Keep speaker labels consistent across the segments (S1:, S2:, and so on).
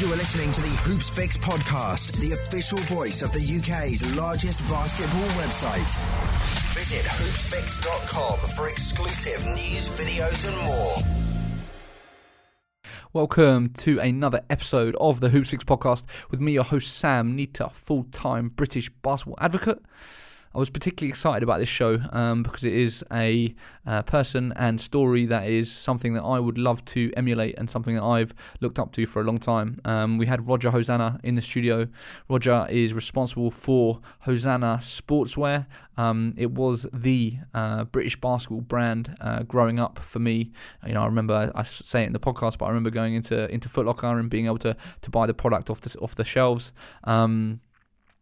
S1: You are listening to the Hoopsfix podcast, the official voice of the UK's largest basketball website. Visit hoopsfix.com for exclusive news, videos, and more.
S2: Welcome to another episode of the Hoopsfix podcast with me, your host Sam Neter, full time British basketball advocate. I was particularly excited about this show um, because it is a uh, person and story that is something that I would love to emulate and something that I've looked up to for a long time. Um, we had Roger Hosannah in the studio. Roger is responsible for Hosana Sportswear. Um, it was the uh, British basketball brand uh, growing up for me. You know, I remember I say it in the podcast, but I remember going into into Foot Locker and being able to to buy the product off the off the shelves. Um,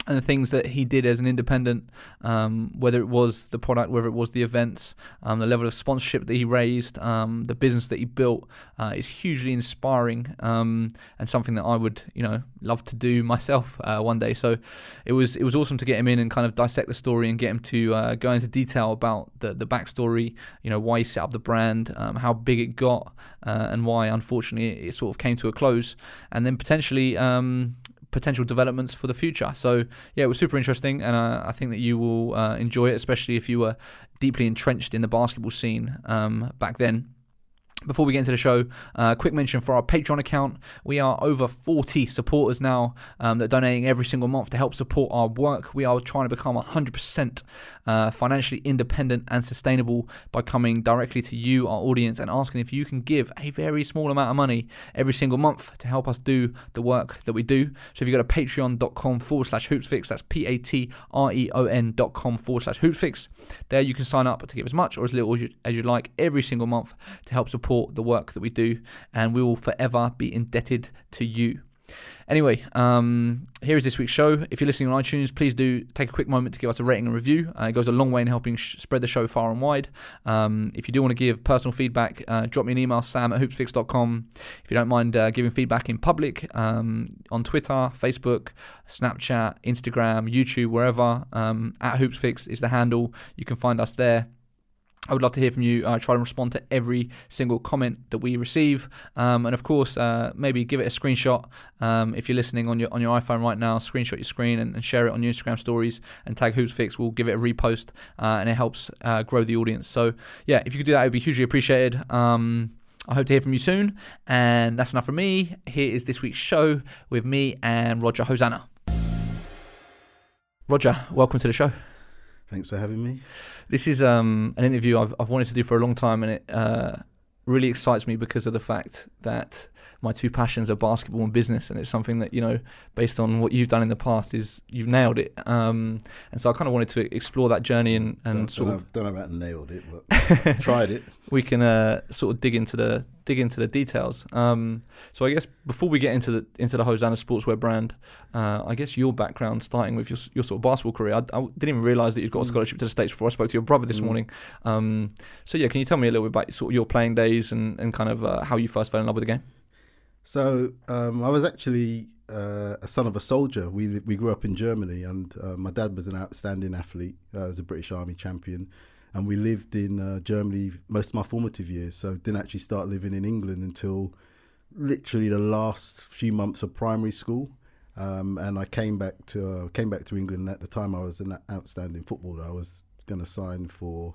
S2: and the things that he did as an independent, um, whether it was the product, whether it was the events, um, the level of sponsorship that he raised, um, the business that he built, uh, is hugely inspiring um, and something that I would, you know, love to do myself uh, one day. So it was it was awesome to get him in and kind of dissect the story and get him to uh, go into detail about the the backstory, you know, why he set up the brand, um, how big it got, uh, and why unfortunately it, it, sort of came to a close, and then potentially um, potential developments for the future. So yeah, it was super interesting, and uh, I think that you will uh, enjoy it, especially if you were deeply entrenched in the basketball scene um, back then. Before we get into the show, uh, quick mention for our Patreon account. We are over 40 supporters now um, that are donating every single month to help support our work. We are trying to become 100% uh, financially independent and sustainable by coming directly to you, our audience, and asking if you can give a very small amount of money every single month to help us do the work that we do. So if you go to patreon.com forward slash hoopsfix, that's P A T R E O N dot com forward slash hoopsfix, there you can sign up to give as much or as little as you'd like every single month to help support the work that we do, and we will forever be indebted to you. Anyway, um, here is this week's show. If you're listening on iTunes, please do take a quick moment to give us a rating and review. Uh, it goes a long way in helping sh- spread the show far and wide. Um, if you do want to give personal feedback, uh, drop me an email, sam at hoopsfix.com. If you don't mind uh, giving feedback in public um, on Twitter, Facebook, Snapchat, Instagram, YouTube, wherever, um, at hoopsfix is the handle. You can find us there. I would love to hear from you. I try and respond to every single comment that we receive, um, and of course, uh, maybe give it a screenshot um, if you're listening on your on your iPhone right now. Screenshot your screen and, and, share it on your Instagram stories and tag HoopsFix. We'll give it a repost, uh, and it helps uh, grow the audience. So yeah, if you could do that, it would be hugely appreciated. Um, I hope to hear from you soon. And that's enough from me. Here is this week's show with me and Roger Hosannah. Roger, welcome to the show.
S3: Thanks for having me.
S2: This is um, an interview I've, I've wanted to do for a long time, and it uh, really excites me because of the fact that my two passions are basketball and business, and it's something that you know, based on what you've done in the past, is you've nailed it. Um, and so I kind of wanted to explore that journey and, and
S3: don't,
S2: sort
S3: don't
S2: of
S3: know, don't know about nailed it, but tried it.
S2: We can uh, sort of dig into the dig into the details. Um, so I guess before we get into the into the Hosana Sportswear brand, uh, I guess your background, starting with your your sort of basketball career, I, I didn't even realise that you'd got a mm. scholarship to the states before I spoke to your brother this mm. morning. Um, so yeah, can you tell me a little bit about sort of your playing days and, and kind of uh, how you first fell in love with the game?
S3: So um, I was actually uh, a son of a soldier. We we grew up in Germany, and uh, my dad was an outstanding athlete. Uh, was a British Army champion, and we lived in uh, Germany most of my formative years. So didn't actually start living in England until literally the last few months of primary school. Um, and I came back to uh, came back to England. At the time, I was an outstanding footballer. I was going to sign for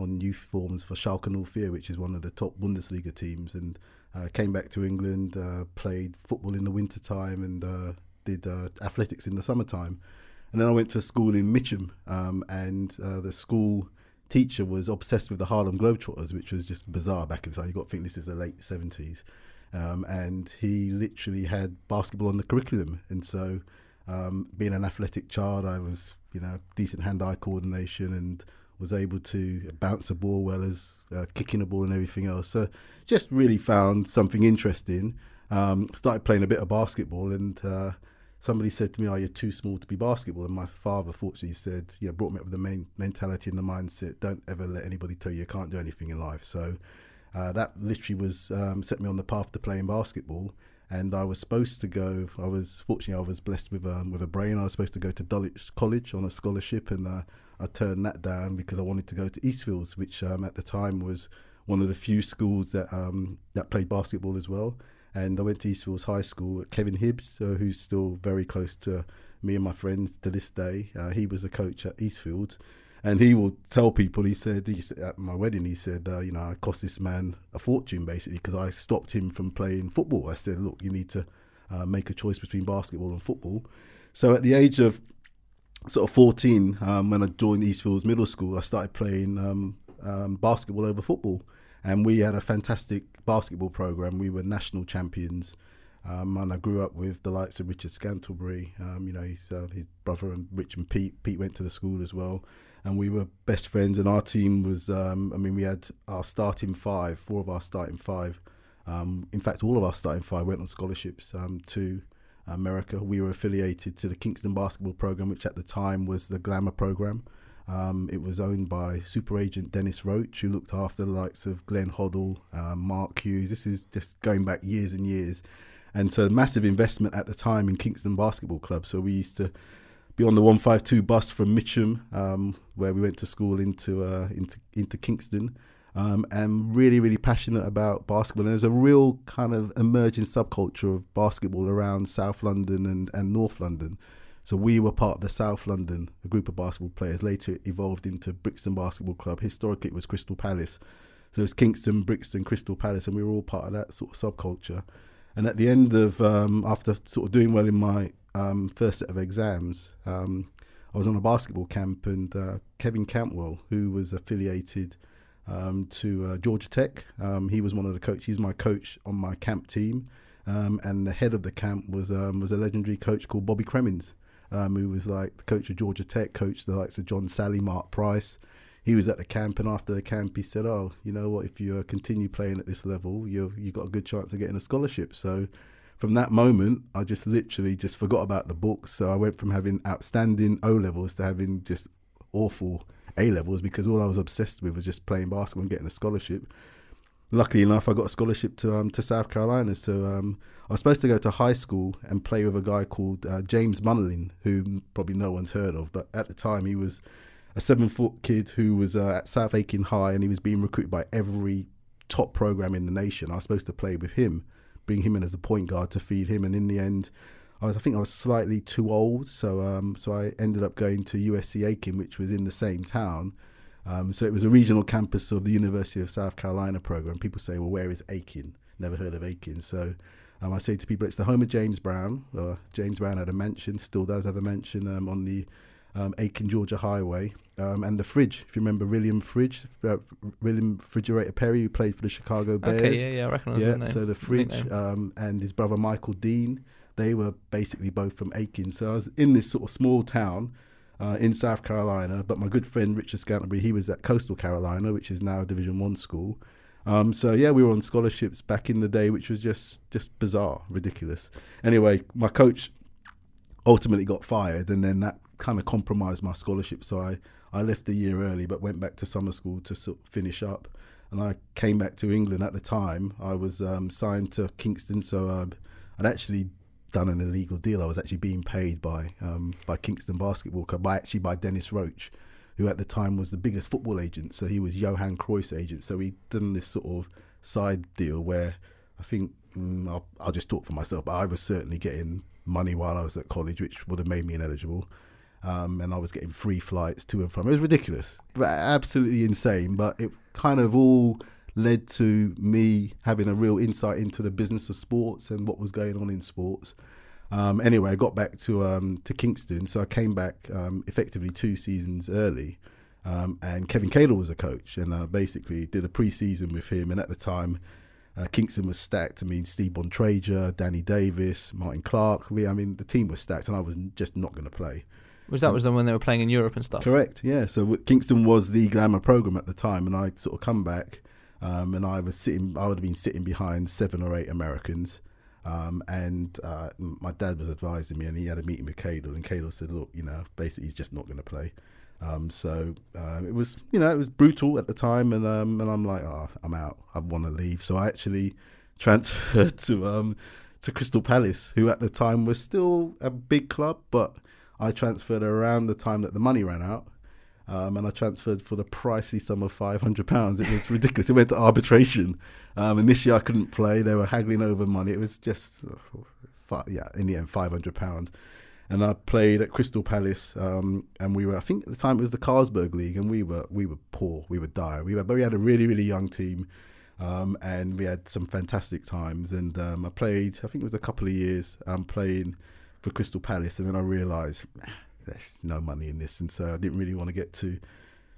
S3: on youth forms for Schalke 04, which is one of the top Bundesliga teams, and uh, came back to England, uh, played football in the winter time, and uh, did uh, athletics in the summertime. And then I went to school in Mitcham, um, and uh, the school teacher was obsessed with the Harlem Globetrotters, which was just bizarre back in the time. You got to think this is the late seventies, um, and he literally had basketball on the curriculum. And so, um, being an athletic child, I was you know decent hand-eye coordination and was able to bounce a ball well as uh, kicking a ball and everything else. So just really found something interesting. Um, started playing a bit of basketball and uh, somebody said to me, "Are you too small to be basketball?" And my father, fortunately, said, "Yeah, brought me up with the main mentality and the mindset: don't ever let anybody tell you you can't do anything in life." So uh, that literally was um, set me on the path to playing basketball. And I was supposed to go. I was fortunately I was blessed with um, with a brain. I was supposed to go to Dulwich College on a scholarship, and uh, I turned that down because I wanted to go to Eastfields, which um, at the time was one of the few schools that um, that played basketball as well. And I went to Eastfields High School. Kevin Hibbs, uh, who's still very close to me and my friends to this day, uh, he was a coach at Eastfields. And he will tell people, he said, he said at my wedding, he said, uh, you know, I cost this man a fortune basically because I stopped him from playing football. I said, look, you need to uh, make a choice between basketball and football. So at the age of sort of 14, um, when I joined Eastfields Middle School, I started playing um, um, basketball over football. And we had a fantastic basketball program. We were national champions. Um, and I grew up with the likes of Richard Scantlebury. Um, you know, his, uh, his brother and Rich and Pete. Pete went to the school as well and we were best friends. And our team was, um, I mean, we had our starting five, four of our starting five. Um, in fact, all of our starting five went on scholarships um, to America. We were affiliated to the Kingston basketball program, which at the time was the Glamour program. Um, it was owned by super agent Dennis Roach, who looked after the likes of Glenn Hoddle, um, Mark Hughes. This is just going back years and years. And so, massive investment at the time in Kingston Basketball Club. So, we used to be on the 152 bus from Mitcham, um, where we went to school, into uh, into into Kingston, um, and really really passionate about basketball. And there's a real kind of emerging subculture of basketball around South London and, and North London. So we were part of the South London, a group of basketball players. Later it evolved into Brixton Basketball Club. Historically it was Crystal Palace. So it was Kingston, Brixton, Crystal Palace, and we were all part of that sort of subculture. And at the end of, um, after sort of doing well in my um, first set of exams, um, I was on a basketball camp, and uh, Kevin Cantwell, who was affiliated um, to uh, Georgia Tech, um, he was one of the coaches. He's my coach on my camp team, um, and the head of the camp was was a legendary coach called Bobby Cremins, who was like the coach of Georgia Tech, coached the likes of John Salley, Mark Price. He was at the camp, and after the camp, he said, "Oh, you know what? If you uh, continue playing at this level, you've you got a good chance of getting a scholarship." So from that moment, I just literally just forgot about the books. So I went from having outstanding O levels to having just awful A levels because all I was obsessed with was just playing basketball and getting a scholarship. Luckily enough, I got a scholarship to um, to South Carolina. So um, I was supposed to go to high school and play with a guy called uh, James Munnelin, who probably no one's heard of, but at the time he was a seven foot kid who was uh, at South Aiken High and he was being recruited by every top program in the nation. I was supposed to play with him bring him in as a point guard to feed him. And in the end, I, was, I think I was slightly too old, so um, so I ended up going to USC Aiken, which was in the same town. Um, so it was a regional campus of the University of South Carolina program. People say, "Well, where is Aiken?" Never heard of Aiken. So um, I say to people, it's the home of James Brown. Uh, James Brown had a mansion, still does have a mansion um, on the um, Aiken Georgia Highway, um, and the fridge. If you remember William Fridge, uh, William Refrigerator Perry, who played for the Chicago Bears.
S2: Okay, yeah, yeah, I recognise
S3: Yeah, so the fridge um, and his brother Michael Dean, they were basically both from Aiken. So I was in this sort of small town. Uh, in South Carolina, but my good friend Richard Scantlebury, he was at Coastal Carolina, which is now a Division One school. Um, so yeah, we were on scholarships back in the day, which was just just bizarre, ridiculous. Anyway, my coach ultimately got fired, and then that kind of compromised my scholarship. So I, I left a year early, but went back to summer school to sort of finish up. And I came back to England at the time. I was um, signed to Kingston, so I'd, I'd, actually done an illegal deal. I was actually being paid by um, by Kingston Basketball Club, by actually by Dennis Roach, who at the time was the biggest football agent. So he was Johan Cruyff's agent. So he'd done this sort of side deal where I think mm, I'll, I'll just talk for myself, but I was certainly getting money while I was at college, which would have made me ineligible. Um, and I was getting free flights to and from. It was ridiculous, absolutely insane. But it kind of all led to me having a real insight into the business of sports and what was going on in sports. Um, anyway, I got back to um, to Kingston, so I came back um, effectively two seasons early. Um, and Kevin Cadle was a coach, and I basically did a pre-season with him. And at the time, uh, Kingston was stacked. I mean, Steve Bontrager, Danny Davis, Martin Clark. I mean, the team was stacked, and I was just not going to play.
S2: Was that was the when they were playing in Europe and stuff?
S3: Correct. Yeah. So Kingston was the glamour program at the time, and I'd sort of come back, um, and I was sitting. I would have been sitting behind seven or eight Americans. Um, and uh, my dad was advising me, and he had a meeting with Cadle, and Cadle said, "Look, you know, basically he's just not going to play." Um, so uh, it was, you know, it was brutal at the time, and um, and I'm like, oh, I'm out. I want to leave. So I actually transferred to um, to Crystal Palace, who at the time was still a big club, but I transferred around the time that the money ran out. Um, and I transferred for the pricey sum of five hundred pounds. It was ridiculous. It went to arbitration. Um, initially, I couldn't play. They were haggling over money. It was just, uh, yeah. In the end, five hundred pounds. And I played at Crystal Palace, um, and we were. I think at the time it was the Carlsberg League, and we were we were poor. We were dire. We were, but we had a really really young team, um, and we had some fantastic times. And um, I played. I think it was a couple of years. um, playing for Crystal Palace, and then I realised there's no money in this, and so I didn't really want to get to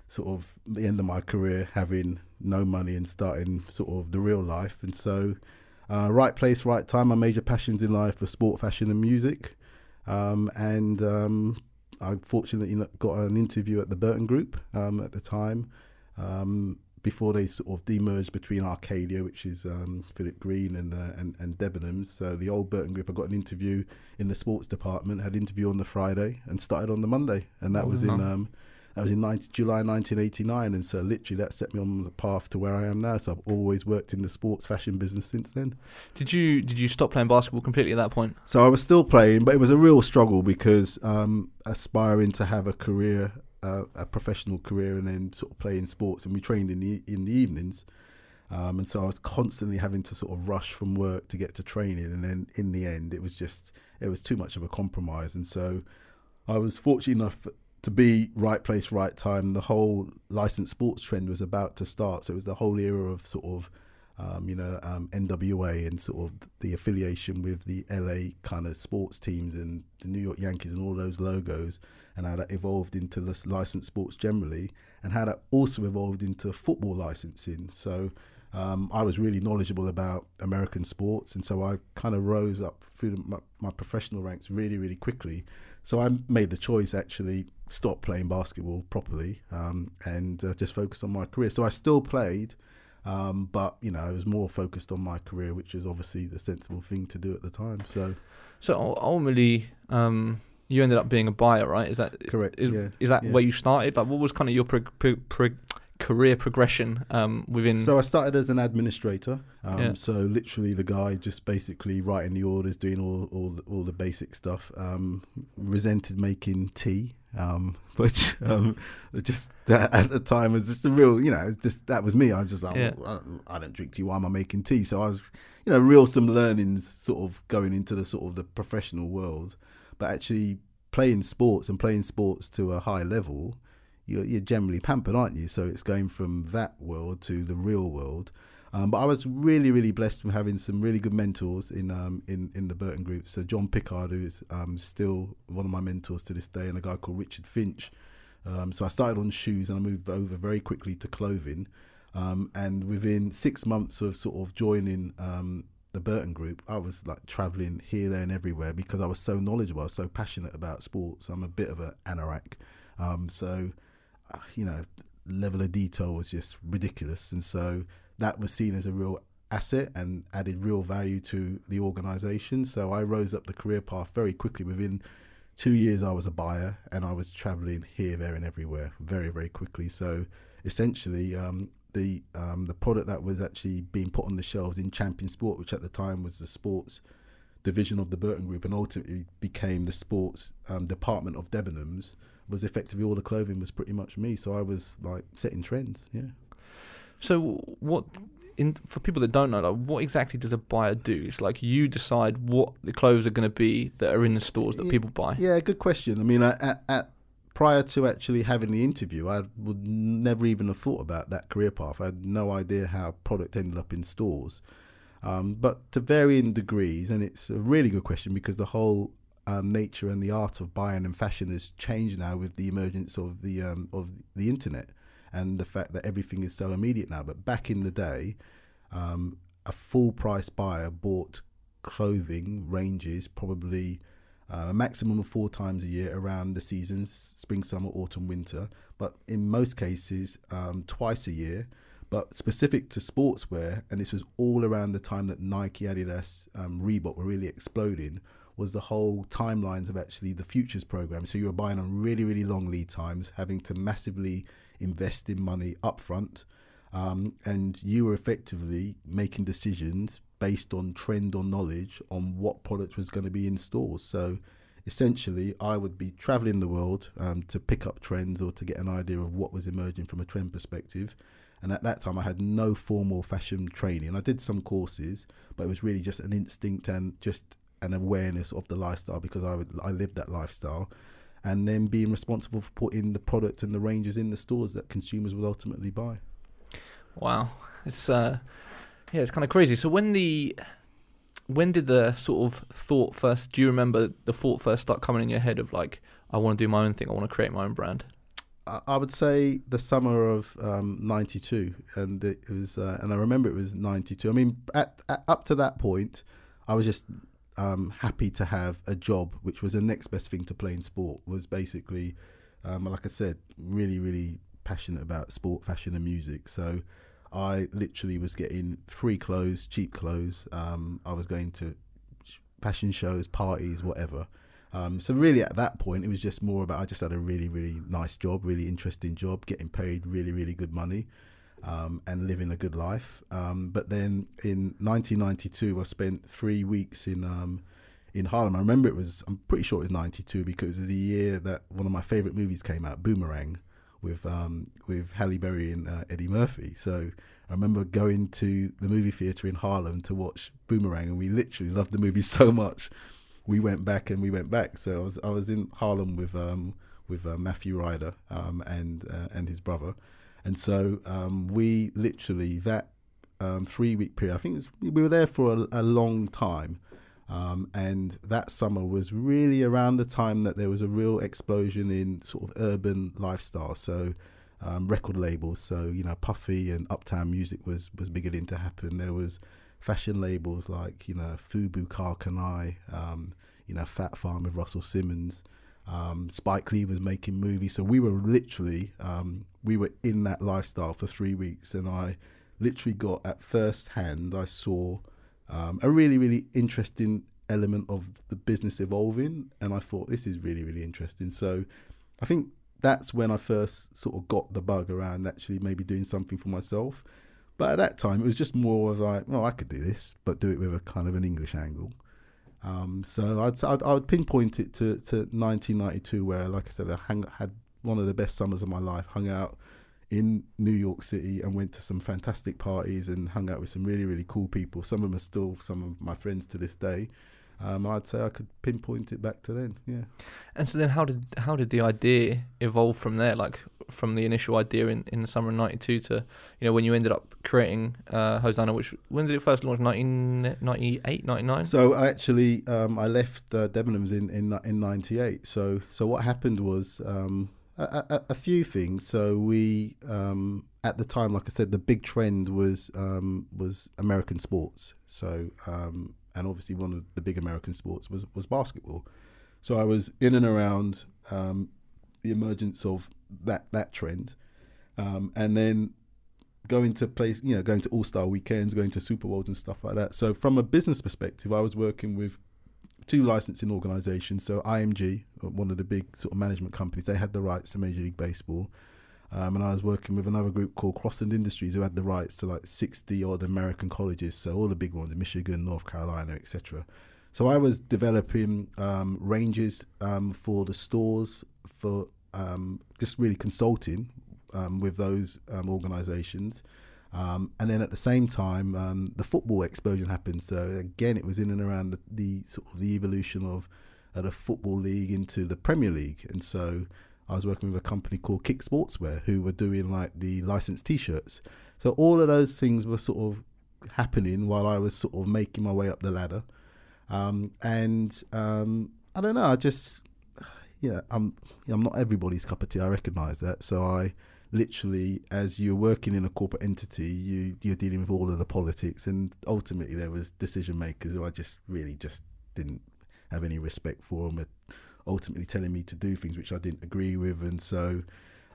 S3: sort of the end of my career having no money and starting sort of the real life. And so, uh, right place, right time. My major passions in life were sport, fashion, and music. Um, and um, I fortunately got an interview at the Burton Group um, at the time. Before they sort of demerged between Arcadia, which is um, Philip Green, and, uh, and and Debenhams. So the old Burton Group, I got an interview in the sports department. Had an interview on the Friday and started on the Monday, and that
S2: Oh,
S3: was
S2: wow.
S3: in um, that was in 19, July 1989. And so literally that set me on the path to where I am now. So I've always worked in the sports fashion business since then.
S2: Did you did you stop playing basketball completely at that point?
S3: So I was still playing, but it was a real struggle because um, aspiring to have a career, a professional career, and then sort of playing sports, and we trained in the in the evenings, um, and so I was constantly having to sort of rush from work to get to training, and then in the end, it was just it was too much of a compromise, and so I was fortunate enough to be right place, right time. The whole licensed sports trend was about to start, so it was the whole era of sort of um, you know, um, NWA and sort of the affiliation with the LA kind of sports teams and the New York Yankees and all those logos, and how that evolved into licensed sports generally, and how that also evolved into football licensing. So um, I was really knowledgeable about American sports, and so I kind of rose up through my, my professional ranks really, really quickly. So I made the choice actually stop playing basketball properly um, and uh, just focus on my career. So I still played. Um, but you know, I was more focused on my career, which was obviously the sensible thing to do at the time. So
S2: So ultimately, um, you ended up being a buyer, right? Is that
S3: correct,
S2: Is,
S3: yeah.
S2: is that
S3: yeah.
S2: where you started? Like, what was kind of your prog- prog- prog- career progression um, within?
S3: So I started as an administrator. Um,
S2: Yeah.
S3: So literally, the guy just basically writing the orders, doing all all the, all the basic stuff. Um, resented making tea, um, which um, just that at the time was just a real, you know, it's just that was me. I was just like,
S2: Yeah.
S3: well, I, I don't drink tea. Why am I making tea? So I was, you know, real some learnings sort of going into the sort of the professional world, but actually playing sports and playing sports to a high level you're, you're generally pampered, aren't you? So it's going from that world to the real world. Um, but I was really, really blessed with having some really good mentors in um, in in the Burton Group. So John Pickard, who is um, still one of my mentors to this day, and a guy called Richard Finch. Um, so I started on shoes, and I moved over very quickly to clothing. Um, and within six months of sort of joining um, the Burton Group, I was like traveling here, there, and everywhere because I was so knowledgeable. I was so passionate about sports. I'm a bit of an anorak. Um, so uh, you know, level of detail was just ridiculous, and so that was seen as a real asset and added real value to the organisation. So I rose up the career path very quickly. Within two years, I was a buyer, and I was travelling here, there, and everywhere very, very quickly. So essentially, um, the um, the product that was actually being put on the shelves in Champion Sport, which at the time was the sports division of the Burton Group, and ultimately became the sports um, department of Debenhams was effectively all the clothing was pretty much me. So I was like setting trends. Yeah.
S2: So what? In, for people that don't know, like, what exactly does a buyer do? It's like you decide what the clothes are going to be that are in the stores that
S3: Yeah,
S2: people buy.
S3: Yeah, good question. I mean, at, at prior to actually having the interview, I would never even have thought about that career path. I had no idea how product ended up in stores. Um, but to varying degrees, and it's a really good question because the whole um, nature and the art of buying and fashion has changed now with the emergence of the um, of the internet and the fact that everything is so immediate now. But back in the day, um, a full price buyer bought clothing ranges probably uh, a maximum of four times a year around the seasons spring, summer, autumn, winter. But in most cases, um, twice a year. But specific to sportswear, and this was all around the time that Nike, Adidas, um, Reebok were really exploding, was the whole timelines of actually the futures program. So you were buying on really, really long lead times, having to massively invest in money upfront, um, and you were effectively making decisions based on trend or knowledge on what product was going to be in stores. So essentially I would be traveling the world um, to pick up trends or to get an idea of what was emerging from a trend perspective. And at that time, I had no formal fashion training. I did some courses, but it was really just an instinct and just an awareness of the lifestyle because I would, I lived that lifestyle. And then being responsible for putting the product and the ranges in the stores that consumers would ultimately buy.
S2: Wow, it's uh, yeah, it's kind of crazy. So when the when did the sort of thought first? Do you remember the thought first start coming in your head of like, I want to do my own thing. I want to create my own brand.
S3: I would say the summer of '92, um, and it was, uh, and I remember it was '92. I mean, at, at, up to that point, I was just um, happy to have a job, which was the next best thing to playing sport. Was basically, um, like I said, really, really passionate about sport, fashion, and music. So I literally was getting free clothes, cheap clothes. Um, I was going to fashion shows, parties, whatever. Um, so really, at that point, it was just more about I just had a really, really nice job, really interesting job, getting paid really, really good money, um, and living a good life. Um, but then in 1992, I spent three weeks in um, in Harlem. I remember it was I'm pretty sure it was 92 because it was the year that one of my favorite movies came out, Boomerang, with um, with Halle Berry and uh, Eddie Murphy. So I remember going to the movie theater in Harlem to watch Boomerang, and we literally loved the movie so much we went back and we went back. So I was I was in Harlem with um, with uh, Matthew Ryder um, and uh, and his brother, and so um, we literally that um, three week period. I think was, we were there for a, a long time. Um, and that summer was really around the time that there was a real explosion in sort of urban lifestyle. So, um, record labels, so you know, Puffy and Uptown Music was was beginning to happen. There was fashion labels like you know Fubu Karl Kani, um, you know Phat Farm with Russell Simmons. Um, Spike Lee was making movies, so we were literally um, we were in that lifestyle for three weeks, and I literally got at first hand. I saw um, a really really interesting element of the business evolving, and I thought this is really really interesting. So I think that's when I first sort of got the bug around actually maybe doing something for myself. But at that time, it was just more of like, well, I could do this, but do it with a kind of an English angle. Um, so I'd, I'd, I'd pinpoint it to, to 1992, where, like I said, I hang, had one of the best summers of my life. Hung out in New York City and went to some fantastic parties and hung out with some really really cool people. Some of them are still some of my friends to this day um, I'd say I could pinpoint it back to then. Yeah.
S2: And so then, how did how did the idea evolve from there? Like from the initial idea in, in the summer of '92 to you know when you ended up creating uh, Hosana, which when did it first launch? 1998, 99?
S3: So I actually, um, I left uh, Debenhams in in in '98. So so what happened was. Um, a, a, few things. So we, um, at the time, like I said, the big trend was um, was American sports. So um, and obviously one of the big American sports was was basketball. So I was in and around um, the emergence of that that trend, um, and then going to place, you know, going to All Star weekends, going to Super Bowls and stuff like that. So from a business perspective, I was working with two licensing organisations. So IMG, one of the big sort of management companies, they had the rights to Major League Baseball. Um, and I was working with another group called Crossland Industries who had the rights to like 60 odd American colleges, so all the big ones Michigan, North Carolina, etc. So I was developing um, ranges um, for the stores, for um, just really consulting um, with those um, and then at the same time, the football explosion happened. So again, it was in and around the, the sort of the evolution of uh, the football league into the Premier League, and so I was working with a company called Kick Sportswear who were doing like the licensed T-shirts. So all of those things were sort of happening while I was sort of making my way up the ladder. Um, and um, I don't know, I just yeah, I'm I'm not everybody's cup of tea. I recognise that. So I literally, as you're working in a corporate entity, you you're dealing with all of the politics, and ultimately there was decision makers who I just really just didn't have any respect for them ultimately telling me to do things which I didn't agree with, and so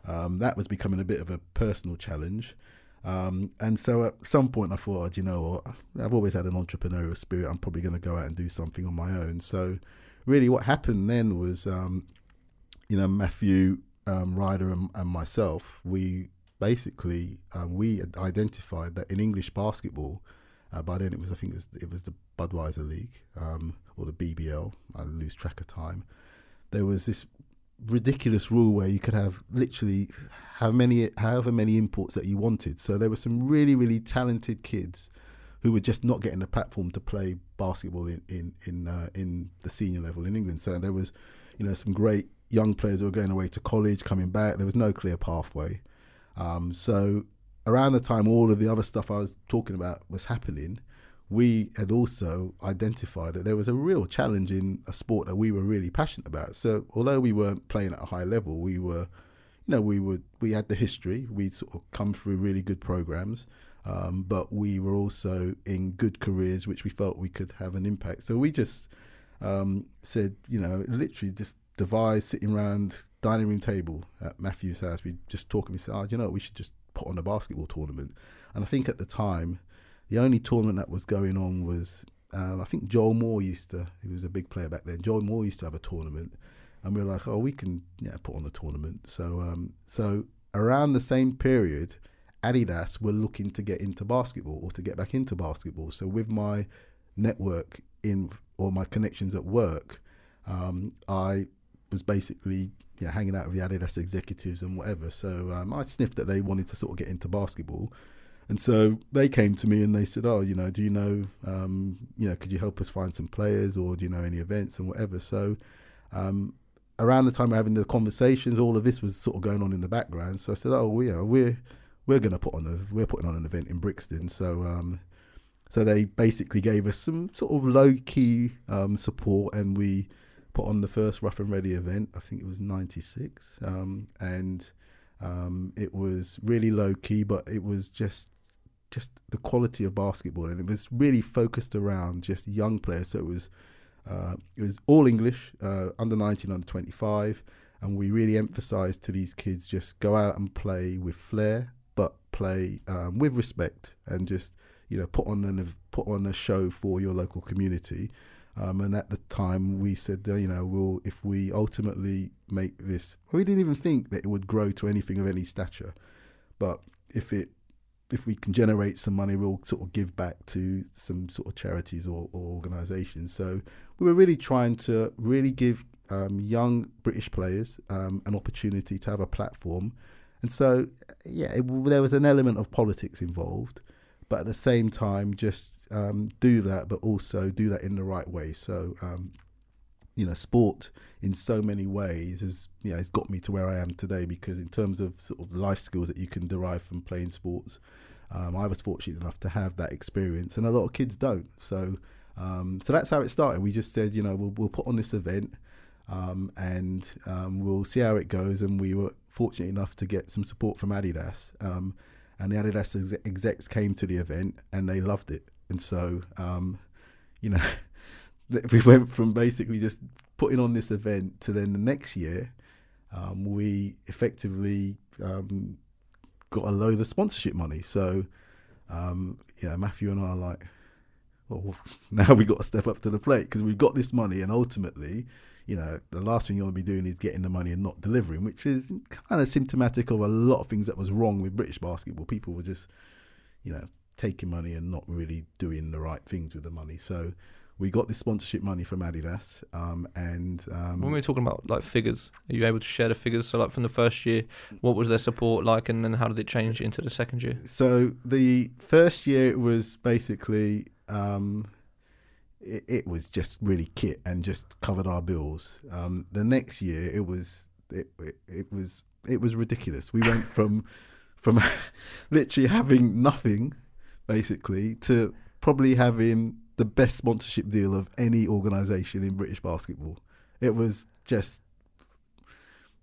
S3: um, that was becoming a bit of a personal challenge. Um, and so at some point I thought, oh, you know what, I've always had an entrepreneurial spirit. I'm probably going to go out and do something on my own. So really, what happened then was, um, you know, Matthew um, Ryder and, and, myself, we basically uh, we identified that in English basketball, uh, by then it was I think it was, it was the Budweiser League. Um, or the BBL. I lose track of time. There was this ridiculous rule where you could have literally how many, however many imports that you wanted. So there were some really, really talented kids who were just not getting the platform to play basketball in in in, uh, in the senior level in England. So there was, you know, some great young players who were going away to college, coming back. There was no clear pathway. Um, so around the time all of the other stuff I was talking about was happening, we had also identified that there was a real challenge in a sport that we were really passionate about. So although we weren't playing at a high level, we were, you know, we would we had the history. We'd sort of come through really good programs. Um, but we were also in good careers, which we felt we could have an impact. So we just um, said, you know, literally just devised sitting around dining room table at Matthew's house. We just talking. We said, oh, you know, we should just put on a basketball tournament. And I think at the time, the only tournament that was going on was um, I think Joel Moore used to. He was a big player back then. Joel Moore used to have a tournament, and we were like, oh, we can yeah put on a tournament. So um, so around the same period, Adidas were looking to get into basketball or to get back into basketball. So with my network in or my connections at work, um, I was basically you know, hanging out with the Adidas executives and whatever. So um, I sniffed that they wanted to sort of get into basketball. And so they came to me and they said, "Oh, you know, do you know, um, you know, could you help us find some players, or do you know any events and whatever?" So, um, around the time we're having the conversations, all of this was sort of going on in the background. So I said, "Oh, we are we're we're going to put on a we're putting on an event in Brixton." So, um, so they basically gave us some sort of low key um, support, and we put on the first Rough and Ready event. I think it was '96, um, and um, it was really low key, but it was just just the quality of basketball, and it was really focused around just young players. So it was uh, it was all English, uh, under 19, under 25, and we really emphasised to these kids just go out and play with flair, but play um, with respect, and just you know put on an put on a show for your local community. Um, and at the time, we said, uh, you know, we'll if we ultimately make this, we didn't even think that it would grow to anything of any stature, but if it if we can generate some money, we'll sort of give back to some sort of charities or, or organisations. So we were really trying to really give um, young British players um, an opportunity to have a platform. And so, yeah, it, there was an element of politics involved, but at the same time, just um, do that, but also do that in the right way. So, um, you know, sport in so many ways has, you know, has got me to where I am today because in terms of sort of life skills that you can derive from playing sports, um, I was fortunate enough to have that experience, and a lot of kids don't. So, um, so that's how it started. We just said, you know, we'll, we'll put on this event, um, and um, we'll see how it goes. And we were fortunate enough to get some support from Adidas, um, and the Adidas execs came to the event, and they loved it. And so, um, you know, we went from basically just putting on this event to then the next year, we effectively got a load of sponsorship money. So, um, yeah, Matthew and I are like, well, now we got to step up to the plate because we've got this money, and ultimately, you know, the last thing you want to be doing is getting the money and not delivering, which is kind of symptomatic of a lot of things that was wrong with British basketball. People were just, you know, taking money and not really doing the right things with the money. So we got this sponsorship money from Adidas, um, and um,
S2: when we are talking about like figures, are you able to share the figures? So, like from the first year, what was their support like, and then how did it change into the second year?
S3: So, the first year was basically um, it, it, was just really kit and just covered our bills. Um, the next year it was it, it, it was it was ridiculous. We went from from literally having nothing, basically, to probably having the best sponsorship deal of any organisation in British basketball. It was just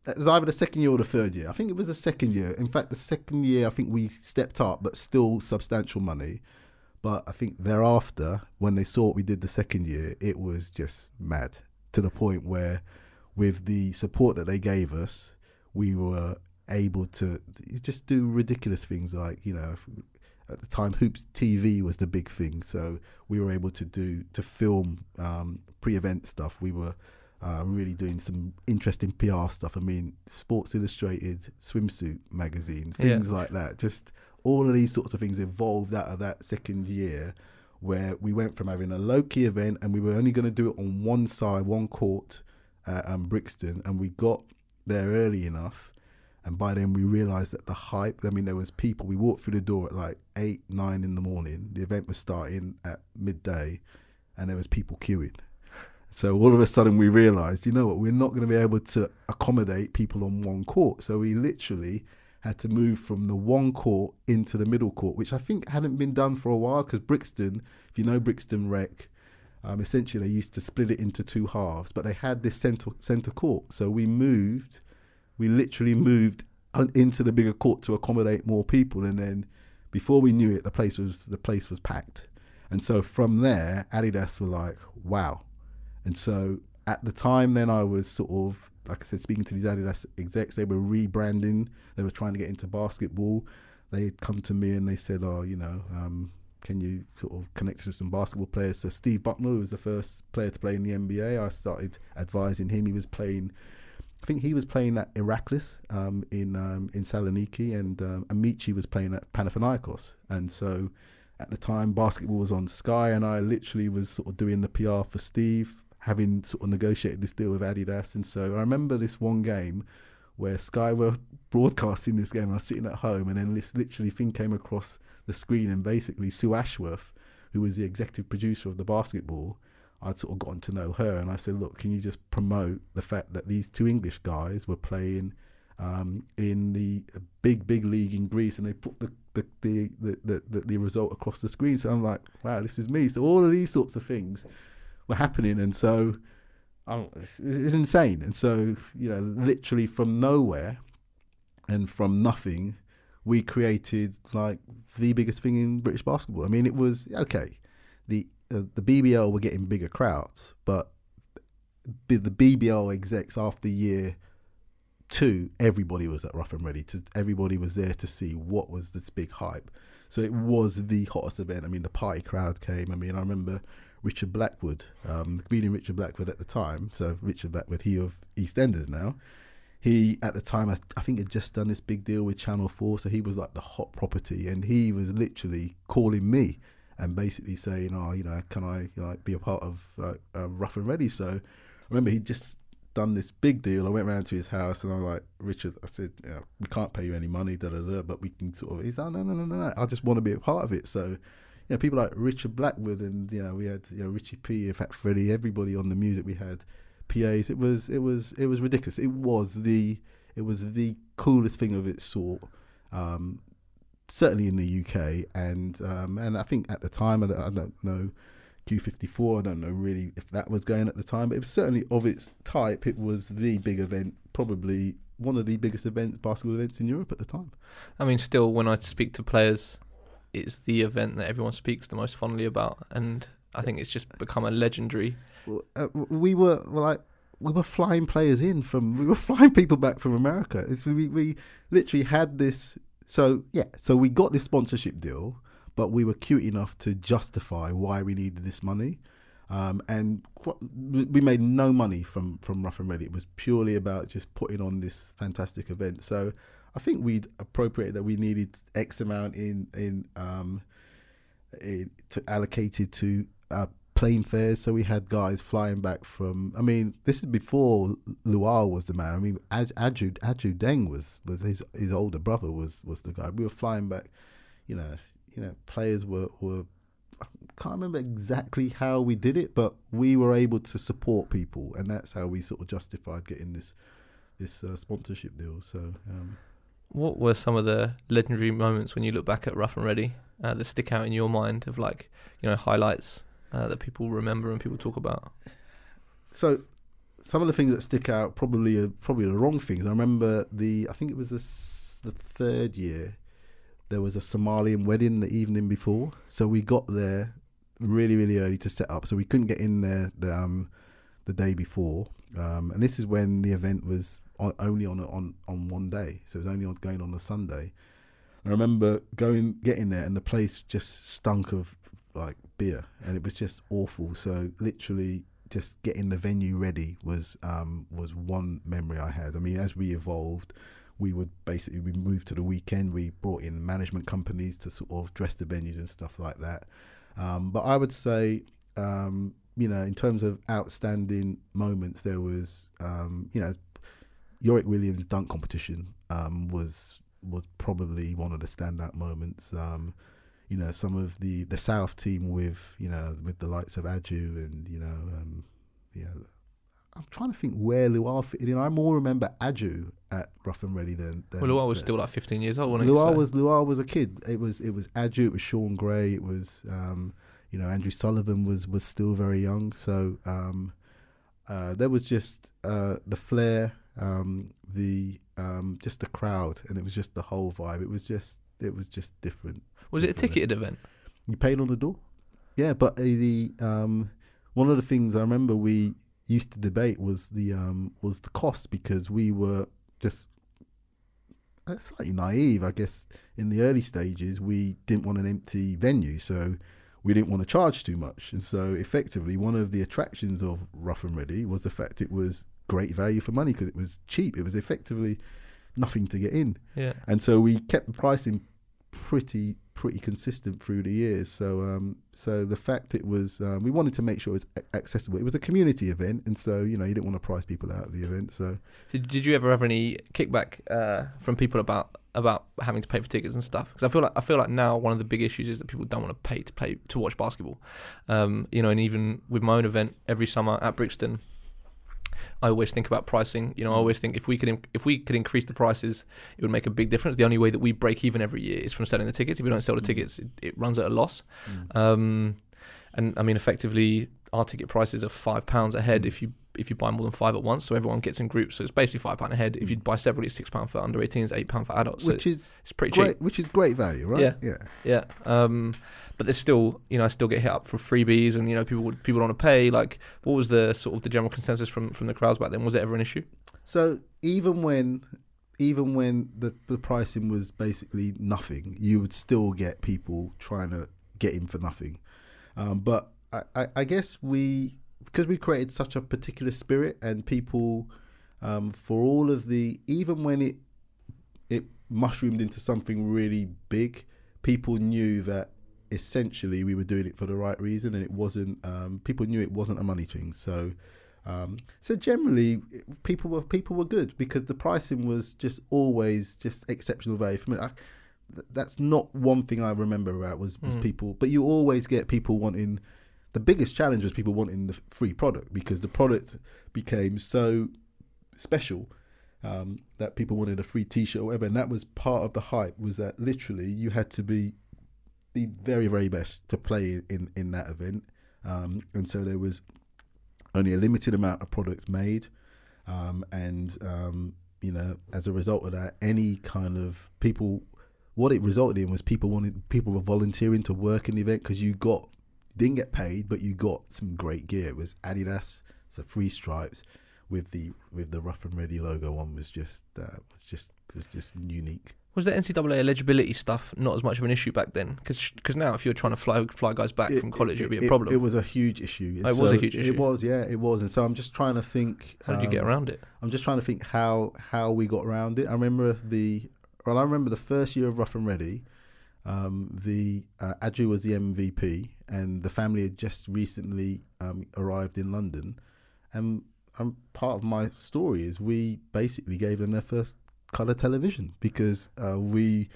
S3: it was either the second year or the third year. I think it was the second year. In fact, the second year I think we stepped up, but still substantial money. But I think thereafter, when they saw what we did the second year, it was just mad to the point where, with the support that they gave us, we were able to just do ridiculous things like you know at the time hoops tv was the big thing so we were able to do to film um, pre-event stuff we were uh, really doing some interesting pr stuff i mean sports illustrated swimsuit magazine things yeah. like that just all of these sorts of things evolved out of that second year where we went from having a low key event and we were only going to do it on one side, one court at um, Brixton, and we got there early enough. And by then we realised that the hype. I mean, there was people. We walked through the door at like eight, nine in the morning. The event was starting at midday, and there was people queuing. So all of a sudden we realised, you know what, we're not going to be able to accommodate people on one court. So we literally had to move from the one court into the middle court, which I think hadn't been done for a while because Brixton, if you know Brixton Rec, um, essentially they used to split it into two halves, but they had this centre centre court. So we moved, we literally moved into the bigger court to accommodate more people, and then before we knew it, the place was the place was packed. And so from there, Adidas were like, "Wow." And so at the time, then I was sort of like I said, speaking to these Adidas execs, they were rebranding. They were trying to get into basketball. They had come to me and they said, "Oh, you know, um, can you sort of connect to some basketball players?" So Steve Bucknall was the first player to play in the NBA. I started advising him. He was playing. I think he was playing at Iraklis um, in um, in Saloniki, and um, Amaechi was playing at Panathinaikos. And so, at the time, basketball was on Sky, and I literally was sort of doing the PR for Steve having sort of negotiated this deal with Adidas. And so I remember this one game where Sky were broadcasting this game. I was sitting at home, and then this literally thing came across the screen, and basically Sue Ashworth, who was the executive producer of the basketball, I'd sort of gotten to know her, and I said, "Look, can you just promote the fact that these two English guys were playing um, in the big, big league in Greece, and they put the the, the the, the the result across the screen?" So I'm like, "Wow, this is me." So all of these sorts of things were happening, and so um, it's, it's insane. And so you know, literally from nowhere and from nothing, we created like the biggest thing in British basketball. I mean, it was okay. The uh, the BBL were getting bigger crowds, but the BBL execs after year two, everybody was at Rough and Ready. To everybody was there to see what was this big hype. So it was the hottest event. I mean, the party crowd came. I mean, I remember Richard Blackwood, um, the comedian Richard Blackwood at the time. So Richard Blackwood, he of EastEnders now. He at the time, I, I think, had just done this big deal with Channel Four, so he was like the hot property, and he was literally calling me and basically saying, "Oh, you know, can I like be a part of like, uh, Rough and Ready?" So I remember he just done this big deal. I went round to his house and I'm like, Richard, I said, yeah, we can't pay you any money, da da da, but we can sort of. He's like, no, no, no, no, no. I just want to be a part of it. So you know, people like Richard Blackwood and you know we had you know Richie P, in fact Freddie, everybody on the music. We had PAs. It was it was it was ridiculous. It was the it was the coolest thing of its sort. Um, certainly in the UK, and um, and I think at the time I don't, I don't know Q54. I don't know really if that was going at the time, but it was certainly of its type. It was the big event, probably one of the biggest events, basketball events in Europe at the time.
S2: I mean, still, when I speak to players it's the event that everyone speaks the most fondly about, and I think it's just become a legendary.
S3: Uh, we were like we were flying players in from we were flying people back from America. It's, we we literally had this. So yeah, so we got this sponsorship deal, but we were cute enough to justify why we needed this money. Um, and we made no money from from Rough and Ready. It was purely about just putting on this fantastic event. So I think we'd appropriate that we needed X amount in in um in, to allocated to uh, plane fares. So we had guys flying back from. I mean, this is before Luol was the man. I mean, Aj, Ajou Ajou Deng was was his his older brother was was the guy. We were flying back. You know, you know, players were were. I can't remember exactly how we did it, but we were able to support people, and that's how we sort of justified getting this this uh, sponsorship deal. So. Um,
S2: what were some of the legendary moments when you look back at Rough and Ready uh, that stick out in your mind of like you know highlights uh, that people remember and people talk about?
S3: So, some of the things that stick out probably are probably the wrong things. I remember the I think it was the, the third year there was a Somalian wedding the evening before, so we got there really really early to set up, so we couldn't get in there the um, the day before, um, and this is when the event was on, only on on on one day, so it was only on, going on a Sunday. I remember going getting there, and the place just stunk of like beer, and it was just awful. So literally, just getting the venue ready was um, was one memory I had. I mean, as we evolved, we would basically we moved to the weekend. We brought in management companies to sort of dress the venues and stuff like that. Um, but I would say, um, you know, in terms of outstanding moments, there was, um, you know, Yorick Williams dunk competition um, was was probably one of the standout moments. You know, some of the the South team with you know with the likes of Ajou and you know, um, yeah. I'm trying to think where Luol fitted in. I more remember Ajou at Rough and Ready than. than
S2: Well, Luol was
S3: than-
S2: still like 15 years old, wasn't?
S3: Luol
S2: So-
S3: was Luol was a kid. It was it was Adu, it was Sean Gray, it was um, you know Andrew Sullivan was was still very young. So um, uh, there was just uh, the flair, um, the um, just the crowd, and it was just the whole vibe. It was just it was just different.
S2: Was it a ticketed event?
S3: You paid on the door, yeah. But the um, one of the things I remember we used to debate was the um, was the cost because we were just uh, slightly naive, I guess. In the early stages, we didn't want an empty venue, so we didn't want to charge too much. And so, effectively, one of the attractions of Rough and Ready was the fact it was great value for money because it was cheap. It was effectively nothing to get in
S2: Yeah.
S3: and so we kept the pricing pretty pretty consistent through the years. So um, so the fact it was um, we wanted to make sure it was accessible. It was a community event, and so you know you didn't want to price people out of the event. So
S2: Did, did you ever have any kickback uh, from people about about having to pay for tickets and stuff? Because I feel like I feel like now one of the big issues is that people don't want to pay to play to watch basketball. Um, you know, and even with my own event every summer at Brixton, I always think about pricing. You know, I mm. always think if we could if we could increase the prices, it would make a big difference. The only way that we break even every year is from selling the tickets. If we don't sell the mm. tickets, it, it runs at a loss. Mm. Um, and I mean, effectively, our ticket prices are five pounds a head if you if you buy more than five at once. So everyone gets in groups. So it's basically five pound a head. If you buy separately, it's six pound for under 18s, eight pound for adults. So
S3: which is
S2: it's pretty cheap.
S3: great, which is great value, right?
S2: Yeah.
S3: yeah.
S2: Yeah. Um, but there's still, you know, I still get hit up for freebies, and you know, people people don't want to pay. Like, what was the sort of the general consensus from from the crowds back then? Was it ever an issue?
S3: So even when even when the the pricing was basically nothing, you would still get people trying to get in for nothing. Um, but I, I, I guess we because we created such a particular spirit and people um, for all of the even when it it mushroomed into something really big, people knew that essentially we were doing it for the right reason and it wasn't um, people knew it wasn't a money thing. So um, so generally, people were people were good because the pricing was just always just exceptional value for me. I, that's not one thing I remember about was, was people, but you always get people wanting. The biggest challenge was people wanting the free product because the product became so special um, that people wanted a free T-shirt or whatever, and that was part of the hype. Was that literally you had to be the very very best to play in in that event, um, and so there was only a limited amount of products made, um, and um, you know, as a result of that, any kind of people, what it resulted in was people wanted people were volunteering to work in the event because you got didn't get paid, but you got some great gear. It was Adidas, so free stripes with the with the rough and ready logo on was just uh, was just was just unique.
S2: Was the NCAA eligibility stuff not as much of an issue back then? Because now, if you're trying to fly fly guys back from college, it, would be a problem.
S3: It, was a huge issue.
S2: Oh, it was a huge issue.
S3: It was, yeah, it was. And so I'm just trying to think.
S2: How did you get
S3: um,
S2: around it?
S3: I'm just trying to think how how we got around it. I remember the well, I remember the first year of Rough and Ready. Um, the uh, Ajou was the MVP, and the family had just recently um, arrived in London. And um, part of my story is we basically gave them their first color television because uh, we.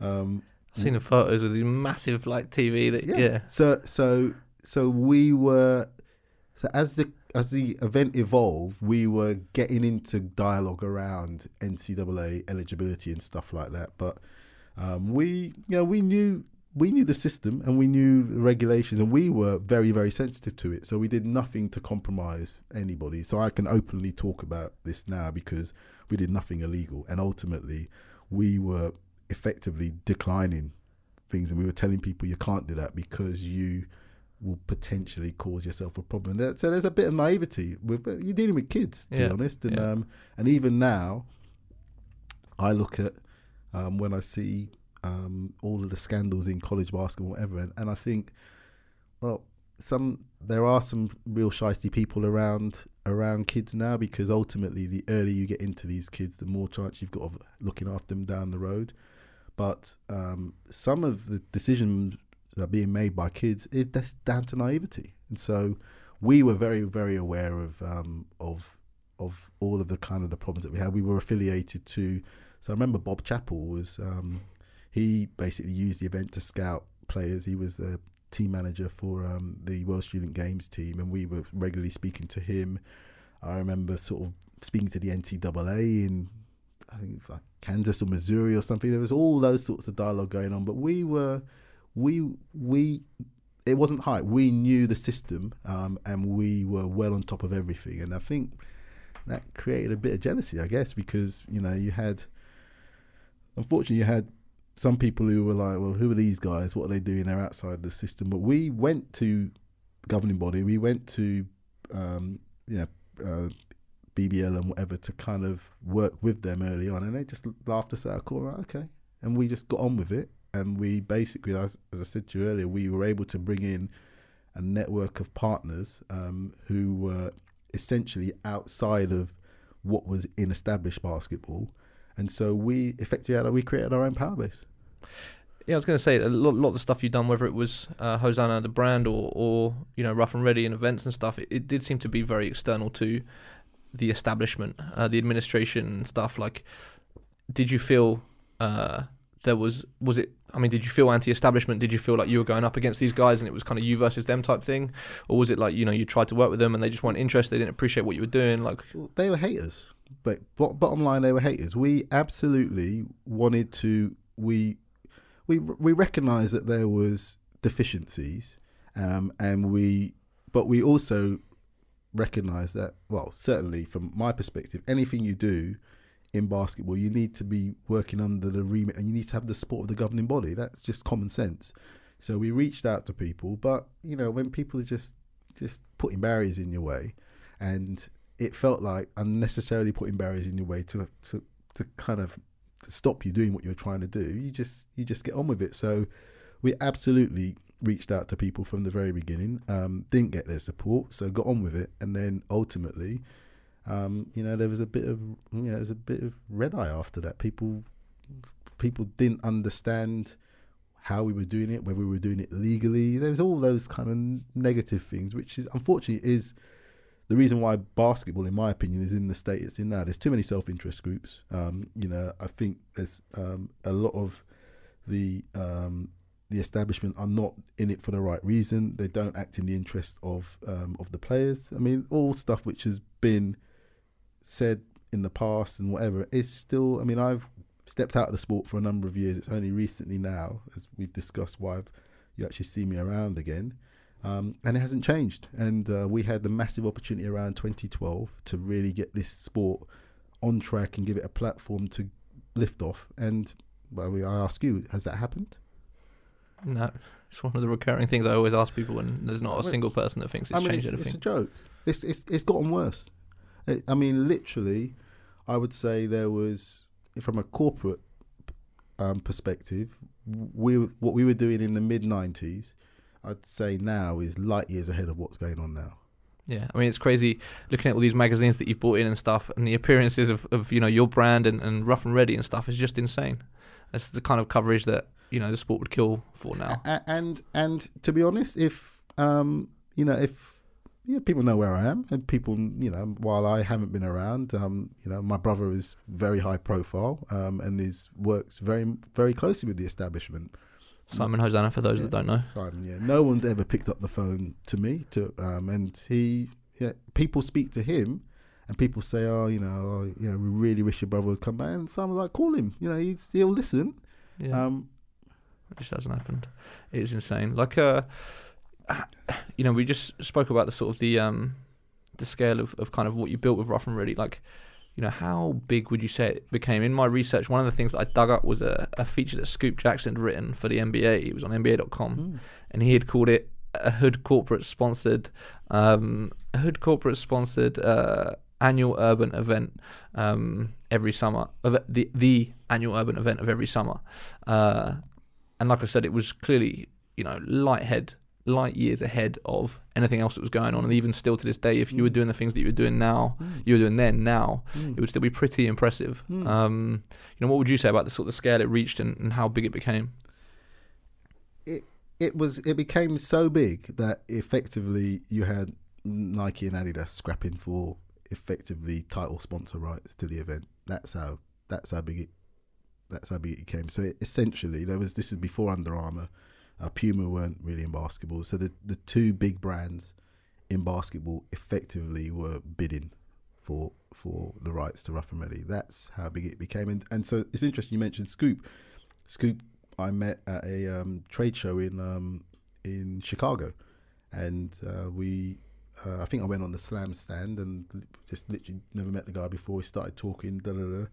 S3: Um,
S2: I've seen the photos of the massive like TV that yeah.
S3: so so so we were so as the as the event evolved, we were getting into dialogue around NCAA eligibility and stuff like that. But um, we you know we knew we knew the system and we knew the regulations and we were very very sensitive to it. So we did nothing to compromise anybody. So I can openly talk about this now because we did nothing illegal and ultimately we were effectively declining things and we were telling people you can't do that because you will potentially cause yourself a problem. So there's a bit of naivety with you're dealing with kids, to
S2: Yeah,
S3: be honest, and
S2: yeah.
S3: um, and even now, I look at um, when I see um, all of the scandals in college basketball, whatever, and, and I think, well, some there are some real shisty people around around kids now because ultimately, the earlier you get into these kids, the more chance you've got of looking after them down the road. But um, some of the decisions uh, being made by kids is that's down to naivety. And so we were very very aware of um, of of all of the kind of the problems that we had. We were affiliated to. So I remember Bob Chappell was um, he basically used the event to scout players. He was the team manager for um, the World Student Games team, and we were regularly speaking to him. I remember sort of speaking to the NCAA in I think like Kansas or Missouri or something. There was all those sorts of dialogue going on, but we were we we it wasn't hype. We knew the system, um, and we were well on top of everything. And I think that created a bit of jealousy, I guess, because you know you had unfortunately you had some people who were like, well, who are these guys? What are they doing? They're outside the system. But we went to governing body. We went to um, you know. Uh, BBL and whatever to kind of work with them early on, and they just laughed us out of court. Right, okay, and we just got on with it, and we basically, as, as I said to you earlier, we were able to bring in a network of partners um, who were essentially outside of what was in established basketball, and so we effectively had, we created our own power base.
S2: Yeah, I was going to say a lot, lot of the stuff you've done, whether it was uh, Hosana the brand or, or you know Rough and Ready and events and stuff, it, it did seem to be very external to the establishment, uh, the administration and stuff. Like, did you feel uh, there was was it? I mean, did you feel anti-establishment? Did you feel like you were going up against these guys and it was kind of you versus them type thing, or was it like you know you tried to work with them and they just weren't interested, they didn't appreciate what you were doing? Like,
S3: they were haters. But bottom line, they were haters. We absolutely wanted to. We we we recognised that there was deficiencies, um, and we but we also recognised that, well, certainly from my perspective, anything you do in basketball, you need to be working under the remit and you need to have the support of the governing body. That's just common sense. So we reached out to people, but you know, when people are just just putting barriers in your way, and it felt like unnecessarily putting barriers in your way to to, to kind of to stop you doing what you're trying to do, you just you just get on with it. So we absolutely reached out to people from the very beginning, um, didn't get their support, so got on with it, and then ultimately, um, you know, there was a bit of you know, there was a bit of red eye after that. People, people didn't understand how we were doing it, whether we were doing it legally. There was all those kind of negative things, which is unfortunately is the reason why basketball, in my opinion, is in the state it's in now. There's too many self-interest groups. Um, you know, I think there's um, a lot of the um, the establishment are not in it for the right reason. They don't act in the interest of um, of the players. I mean, all stuff which has been said in the past and whatever is still. I mean, I've stepped out of the sport for a number of years. It's only recently now, as we've discussed, why I've, you actually see me around again. Um, and it hasn't changed. And uh, we had the massive opportunity around 2012 to really get this sport on track and give it a platform to lift off. And well, I ask you, has that happened?
S2: No, it's one of the recurring things I always ask people when there's not a
S3: Well,
S2: single person that thinks it's
S3: I mean,
S2: changed
S3: it's,
S2: anything.
S3: it's a joke. It's it's it's gotten worse. I I mean, literally, I would say there was, from a corporate um, perspective, we what we were doing in the mid '90s. I'd say now is light years ahead of what's going on now.
S2: Yeah, I mean it's crazy looking at all these magazines that you've bought in and stuff, and the appearances of, of you know your brand and, and Rough and Ready and stuff is just insane. That's the kind of coverage that you know the sport would kill for now.
S3: A- and and to be honest, if um, you know, if you know, people know where I am, and people, you know, while I haven't been around, um, you know, my brother is very high profile, um, and is works very very closely with the establishment.
S2: Simon Hosannah, for those
S3: Yeah.
S2: that don't know.
S3: Simon, yeah, no one's ever picked up the phone to me, to um, and he, yeah, people speak to him. And people say, "Oh, you know, oh, you know, we really wish your brother would come back." And Simon's like, "Call him. You know, he's he'll listen."
S2: Yeah,
S3: Um,
S2: it just hasn't happened. It is insane. Like, uh, you know, we just spoke about the sort of the um, the scale of, of kind of what you built with Rough and Ready. Like, you know, how big would you say it became? In my research, one of the things that I dug up was a, a feature that Scoop Jackson had written for the NBA. It was on NBA.com,
S3: mm.
S2: and he had called it a Hood corporate sponsored, um, a Hood corporate sponsored uh, annual urban event um, every summer. Of the the annual urban event of every summer, uh, and like I said, it was clearly you know light head light years ahead of anything else that was going on and even still to this day if you were
S3: Mm.
S2: doing the things that you were doing now
S3: Mm.
S2: you were doing then now
S3: Mm.
S2: it would still be pretty impressive
S3: Mm.
S2: um, you know what would you say about the sort of scale it reached and, and how big it became
S3: it was it became so big that effectively you had Nike and Adidas scrapping for effectively title sponsor rights to the event. That's how that's how big it that's how big it became. So it, essentially, there was this is before Under Armour. Uh, Puma weren't really in basketball, so the the two big brands in basketball effectively were bidding for for the rights to Rough and Ready. That's how big it became, and and so it's interesting you mentioned Scoop. Scoop, I met at a um, trade show in um, in Chicago, and uh, we. Uh, I think I went on the slam stand and just literally never met the guy before. We started talking, da da da,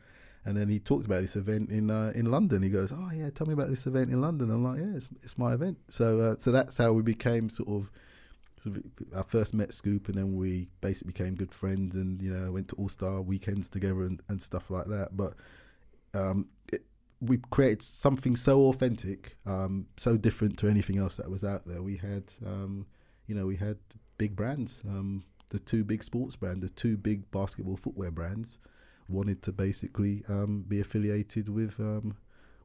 S3: and then he talked about this event in uh, in London. He goes, "Oh yeah, tell me about this event in London." I'm like, "Yeah, it's, it's my event." So uh, so that's how we became sort of so I first met Scoop, and then we basically became good friends, and you know went to All Star weekends together and, and stuff like that. But um, it, we created something so authentic, um, so different to anything else that was out there. We had, um, you know, we had big brands, um, the two big sports brands, the two big basketball footwear brands, wanted to basically um, be affiliated with um,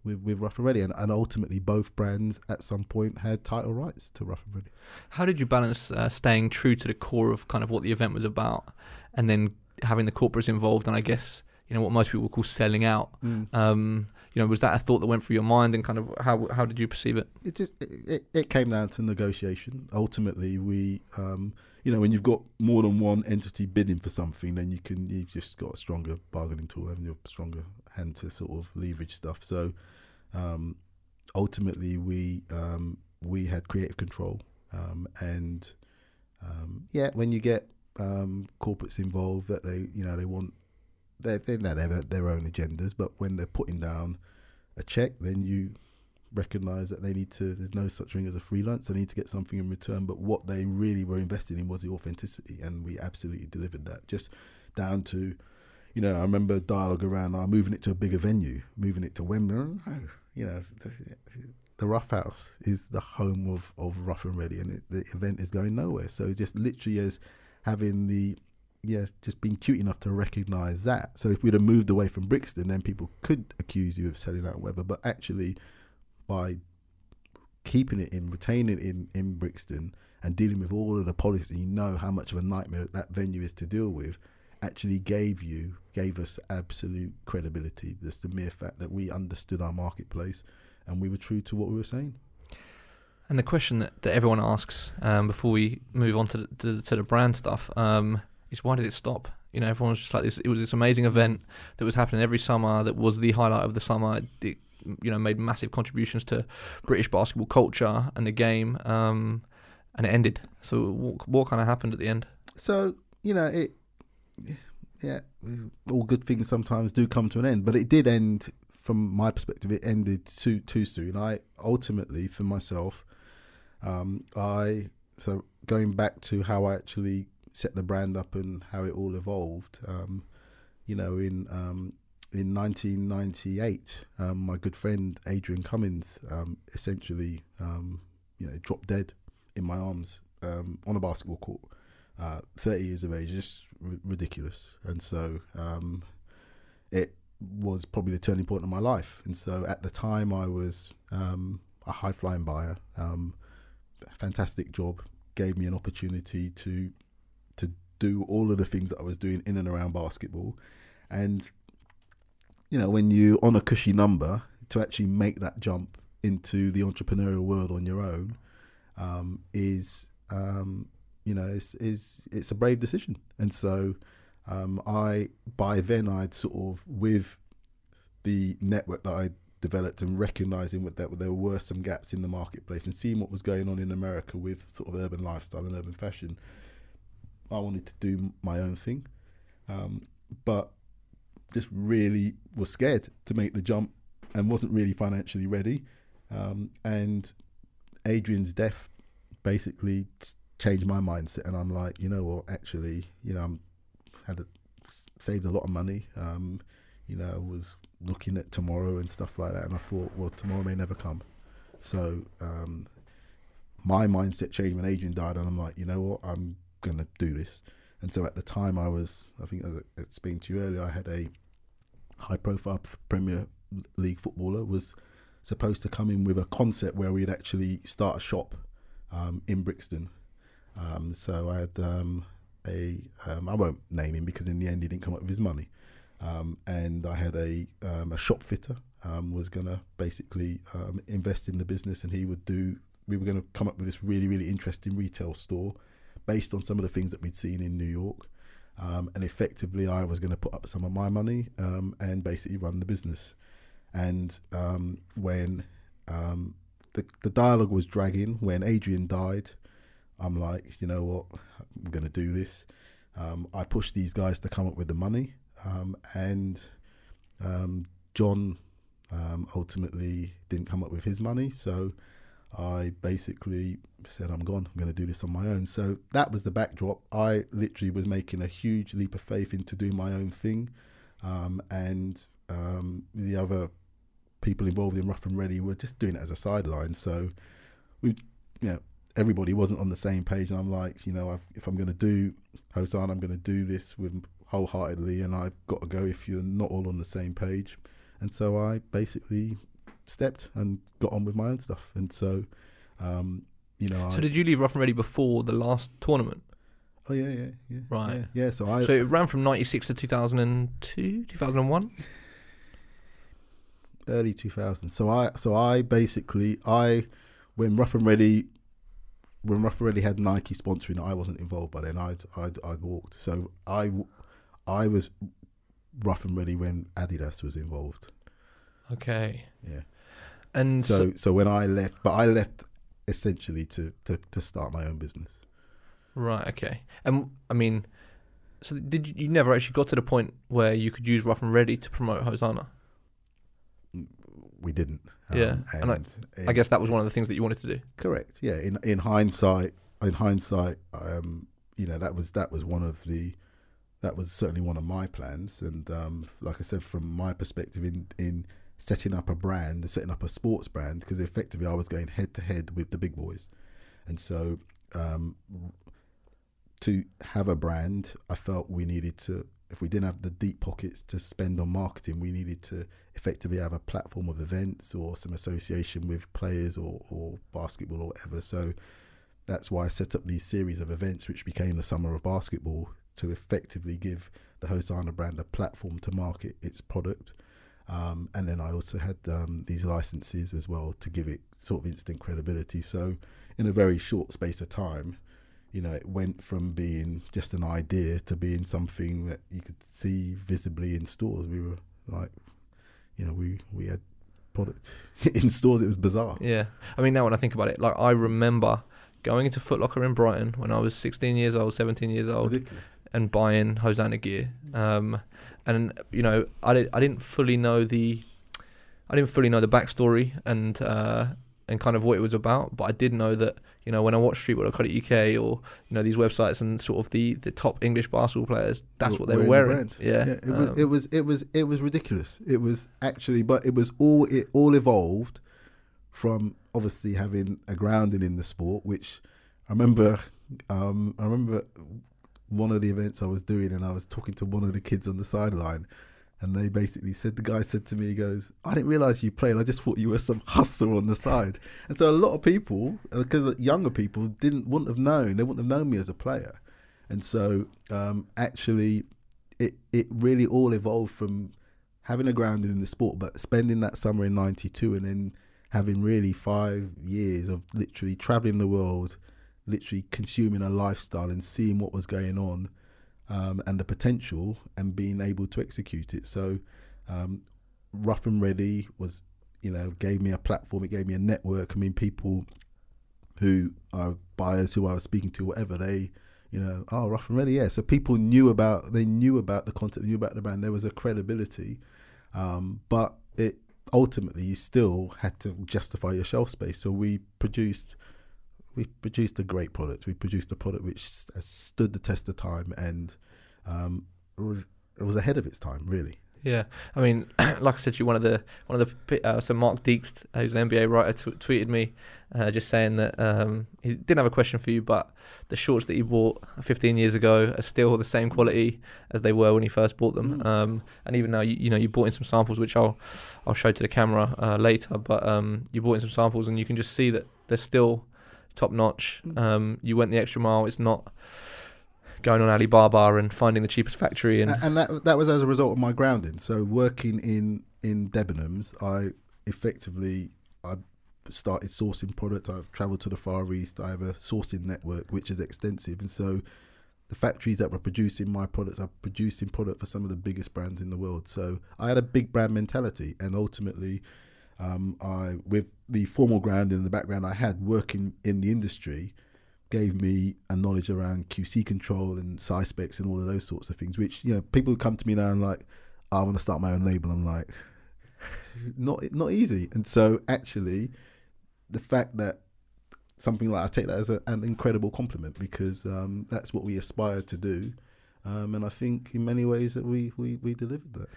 S3: with, with Rough and Ready, and, and ultimately both brands at some point had title rights to Rough and Ready.
S2: How did you balance uh, staying true to the core of kind of what the event was about, and then having the corporates involved, and I guess you know what most people call selling out. Mm. Um, you know, was that a thought that went through your mind, and kind of how how did you perceive it?
S3: It just it, it came down to negotiation. Ultimately, we. You know, when you've got more than one entity bidding for something, then you can you've just got a stronger bargaining tool and you're stronger hand to sort of leverage stuff. So um, ultimately we um, we had creative control, um, and um, yeah, when you get um, corporates involved, that they you know they want they they have their own agendas, but when they're putting down a check, then you recognize that they need to there's no such thing as a freelance they need to get something in return but what they really were invested in was the authenticity and we absolutely delivered that just down to you know i remember dialogue around oh, moving it to a bigger venue moving it to wembley no oh, you know, the, the Rough House is the home of, of Rough and Ready, and it, the event is going nowhere. So just literally as having the yeah, just being cute enough to recognise that. So if we'd have moved away from Brixton, then people could accuse you of selling out whatever. But actually, by keeping it in, retaining it in, in Brixton, and dealing with all of the policies, you know how much of a nightmare that venue is to deal with actually gave you gave us absolute credibility. Just the mere fact that we understood our marketplace and we were true to what we were saying.
S2: And the question that, that everyone asks um, before we move on to the, to, to the brand stuff um, is why did it stop? You know, everyone's just like this. It was this amazing event that was happening every summer. That was the highlight of the summer. It, you know, made massive contributions to British basketball culture and the game. Um, and it ended. So what, what kind of happened at the end?
S3: So you know, it yeah, all good things sometimes do come to an end, but it did end. From my perspective, it ended too too soon. I ultimately, for myself, um, I so going back to how I actually set the brand up and how it all evolved. Um, you know, in um, in 1998, um, my good friend Adrian Cummins um, essentially, um, you know, dropped dead in my arms um, on a basketball court uh, 30 years of age, just r- ridiculous. And so um, it was probably the turning point of my life. And so at the time, I was um, a high flying buyer. Fantastic job, gave me an opportunity to to do all of the things that I was doing in and around basketball. And you know, when you on a cushy number, to actually make that jump into the entrepreneurial world on your own um, is um, you know, it's, it's, it's a brave decision. And so um, I, by then, I'd sort of, with the network that I developed and recognizing that there were some gaps in the marketplace and seeing what was going on in America with sort of urban lifestyle and urban fashion, I wanted to do my own thing. Um, but just really was scared to make the jump and wasn't really financially ready. Um, and Adrian's death basically changed my mindset, and I'm like, you know what? Actually, you know, I'm had a, saved a lot of money. Um, you know, was looking at tomorrow and stuff like that, and I thought, well, tomorrow may never come. So um, my mindset changed when Adrian died, and I'm like, you know what? I'm gonna do this. And so at the time, I was, I think, I explained to you earlier, I had a high-profile Premier League footballer was supposed to come in with a concept where we'd actually start a shop um, in Brixton. Um, so I had um, a um, I won't name him because in the end he didn't come up with his money, um, and I had a um, a shop fitter was gonna basically invest in the business, and he would do. We were going to come up with this really really interesting retail store based on some of the things that we'd seen in New York. Um, and effectively, I was going to put up some of my money um, and basically run the business. And um, when um, the the dialogue was dragging, when Adrian died, I'm like, you know what, I'm going to do this. Um, I pushed these guys to come up with the money, um, and John ultimately didn't come up with his money, so I basically said, I'm gone. I'm going to do this on my own. So that was the backdrop. I literally was making a huge leap of faith into doing my own thing. Um, and um, the other people involved in Rough and Ready were just doing it as a sideline. So we, you know, everybody wasn't on the same page. And I'm like, you know, I've, if I'm going to do Hosana, I'm going to do this with wholeheartedly. And I've got to go if you're not all on the same page. And so I basically stepped and got on with my own stuff. And so, um, you know,
S2: So
S3: I,
S2: did you leave Rough and Ready before the last tournament?
S3: oh yeah, yeah, yeah,
S2: Right.
S3: yeah, yeah. So I,
S2: So it ran from 96 to 2002, 2001?
S3: early 2000s. So I, so I basically, I, when Rough and Ready, when Rough and Ready had Nike sponsoring, I wasn't involved by then. I'd, I'd, I'd walked. So I, I was Rough and Ready when Adidas was involved.
S2: Okay.
S3: Yeah.
S2: And so,
S3: So, so when I left, but I left essentially to, to, to start my own business.
S2: right, okay. And I mean, so did you, you never actually got to the point where you could use Rough and Ready to promote Hosana?
S3: We didn't. um,
S2: Yeah, and I- I guess that was one of the things that you wanted to do.
S3: Correct. Yeah. In in hindsight, in hindsight, um, you know, that was that was one of the that was certainly one of my plans. And um, like I said, from my perspective, in in setting up a brand, setting up a sports brand, because effectively I was going head to head with the big boys, and so um, to have a brand, I felt we needed to. If we didn't have the deep pockets to spend on marketing, we needed to effectively have a platform of events or some association with players or, or basketball or whatever. So that's why I set up these series of events, which became the Summer of Basketball, to effectively give the Hosana brand a platform to market its product. Um, and then I also had um, these licenses as well to give it sort of instant credibility. So in a very short space of time, you know, it went from being just an idea to being something that you could see visibly in stores. We were like, you know, we we had product in stores. It was bizarre.
S2: Yeah. I mean, now when I think about it, like I remember going into Foot Locker in Brighton when I was 16 years old, 17 years old,
S3: Ridiculous.
S2: And buying Hosana gear. Um, and you know, I, did, I didn't fully know the, I didn't fully know the backstory and uh, and kind of what it was about, but I did know that you know when I watched Streetball.co.uk or you know these websites and sort of the, the top English basketball players, that's what they were
S3: Wearing the brand.
S2: Yeah,
S3: it was
S2: um,
S3: it was it was it was ridiculous. It was actually, but it was all it all evolved from obviously having a grounding in the sport, which I remember. Um, I remember one of the events I was doing, and I was talking to one of the kids on the sideline, and they basically said the guy said to me, he goes, "I didn't realize you played. I just thought you were some hustler on the side." And so a lot of people, because younger people, didn't wouldn't have known. They wouldn't have known me as a player, and so um, actually, it it really all evolved from having a grounding in the sport, but spending that summer in '92 and then having really five years of literally traveling the world, literally consuming a lifestyle and seeing what was going on um, and the potential and being able to execute it. So, um, Rough and Ready was, you know, gave me a platform. It gave me a network. I mean, people who are buyers who I was speaking to, whatever they, you know, oh, Rough and Ready, yeah. So people knew about, they knew about the content, they knew about the brand. There was a credibility, um, but it ultimately you still had to justify your shelf space. So we produced we produced a great product. We produced a product which has stood the test of time and um, it was it was ahead of its time, really.
S2: Yeah, I mean, like I said to you, one of the one of the uh, so Mark Deeks, who's an NBA writer, t- tweeted me uh, just saying that um, he didn't have a question for you, but the shorts that he bought 15 years ago are still the same quality as they were when he first bought them.
S3: Mm.
S2: Um, and even now, you, you know, you bought in some samples, which I'll I'll show to the camera uh, later. But um, you bought in some samples, and you can just see that they're still top notch.
S3: Mm.
S2: Um, you went the extra mile. It's not going on Alibaba and finding the cheapest factory and
S3: and that that was as a result of my grounding. So working in in Debenhams, I effectively I started sourcing product. I've travelled to the Far East. I have a sourcing network which is extensive, and so the factories that were producing my products are producing product for some of the biggest brands in the world. So I had a big brand mentality, and ultimately, um, I with the formal grounding and the background I had working in the industry gave me a knowledge around QC control and size specs and all of those sorts of things. Which you know, people who come to me now and like, "Oh, I want to start my own label. I'm like, not not easy. And so actually, the fact that something like I take that as a, an incredible compliment because um, that's what we aspire to do. Um, and I think in many ways that we, we, we delivered that.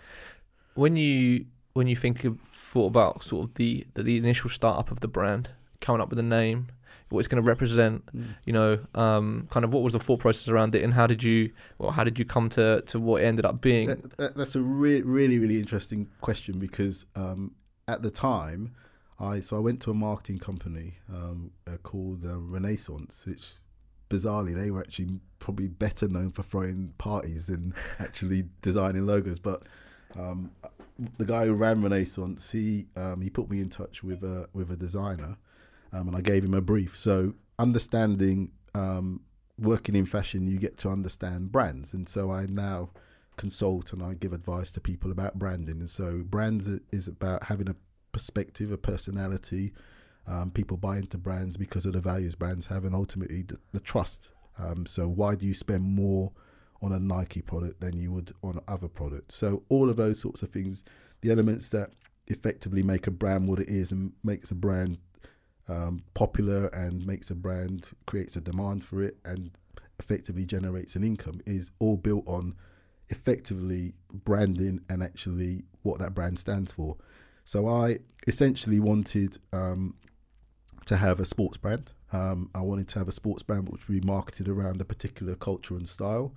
S2: when you when you think of thought about sort of the the, initial startup of the brand, coming up with a name, what it's going to represent, you know, um, kind of what was the thought process around it, and how did you well how did you come to to what it ended up being?
S3: That, that, that's a re- really really interesting question because um, at the time, I so I went to a marketing company um, uh, called uh, Renaissance, which bizarrely they were actually probably better known for throwing parties than actually designing logos. But um, the guy who ran Renaissance, he um, he put me in touch with a with a designer, um, and I gave him a brief. So understanding um, working in fashion, you get to understand brands, and so I now consult and I give advice to people about branding. And so brands is about having a perspective, a personality. Um, people buy into brands because of the values brands have, and ultimately the, the trust. Um, so why do you spend more on a Nike product than you would on other products? So all of those sorts of things, the elements that effectively make a brand what it is and makes a brand um, popular and makes a brand creates a demand for it and effectively generates an income is all built on effectively branding and actually what that brand stands for. So I essentially wanted um, to have a sports brand. Um, I wanted to have a sports brand which would be marketed around a particular culture and style.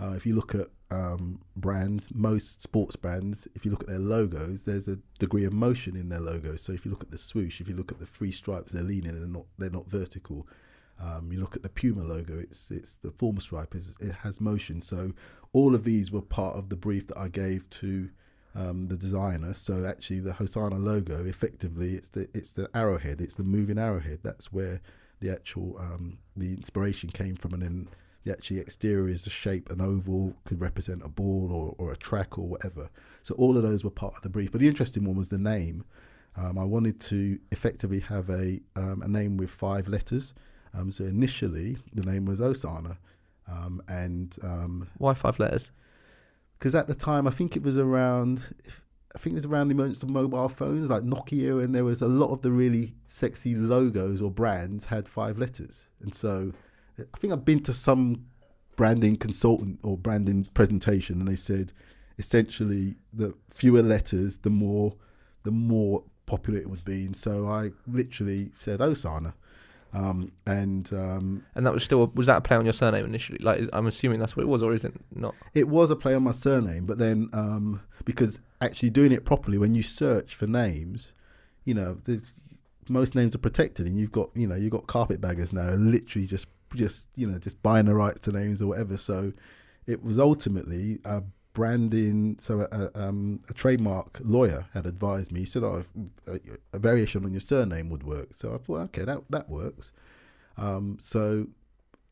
S3: Uh, if you look at um, brands, most sports brands, if you look at their logos, there's a degree of motion in their logos. So if you look at the swoosh, if you look at the three stripes, they're leaning and they're not they're not vertical. Um, you look at the Puma logo; it's it's the Formstrip is it has motion. So all of these were part of the brief that I gave to um, the designer. So actually, the Hosana logo, effectively, it's the it's the arrowhead, it's the moving arrowhead. That's where the actual um, the inspiration came from, and then the actually exterior is the shape an oval could represent a ball or, or a track or whatever. So all of those were part of the brief. But the interesting one was the name. Um, I wanted to effectively have a um, a name with five letters. Um, so initially, the name was Osana, um, and um,
S2: Why five letters?
S3: because at the time I think it was around I think it was around the emergence of mobile phones like Nokia and there was a lot of the really sexy logos or brands had five letters and so I think I've been to some branding consultant or branding presentation and they said essentially the fewer letters the more the more popular it would be and so I literally said Osana um, and um,
S2: And that was still was that a play on your surname initially? Like I'm assuming that's what it was, or is it not?
S3: It was a play on my surname, but then um, because actually doing it properly, when you search for names, you know, the, most names are protected, and you've got you know you've got carpetbaggers now, literally just just you know just buying the rights to names or whatever. So it was ultimately a branding. So a, um, a trademark lawyer had advised me. He said, "Oh, a, a variation on your surname would work." So I thought, okay, that that works. Um, so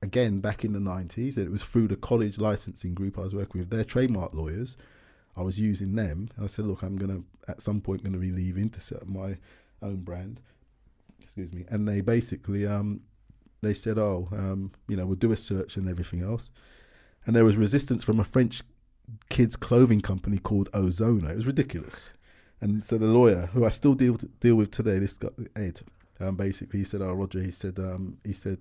S3: again back in the 90s it was through the college licensing group I was working with their trademark lawyers I was using them I said look I'm gonna at some point gonna be leaving to set up my own brand excuse me and they basically um they said oh um you know we'll do a search and everything else. And there was resistance from a French kids clothing company called Ozona. It was ridiculous. And so the lawyer who I still deal deal with today this guy Ed um, basically he said oh Roger he said um, he said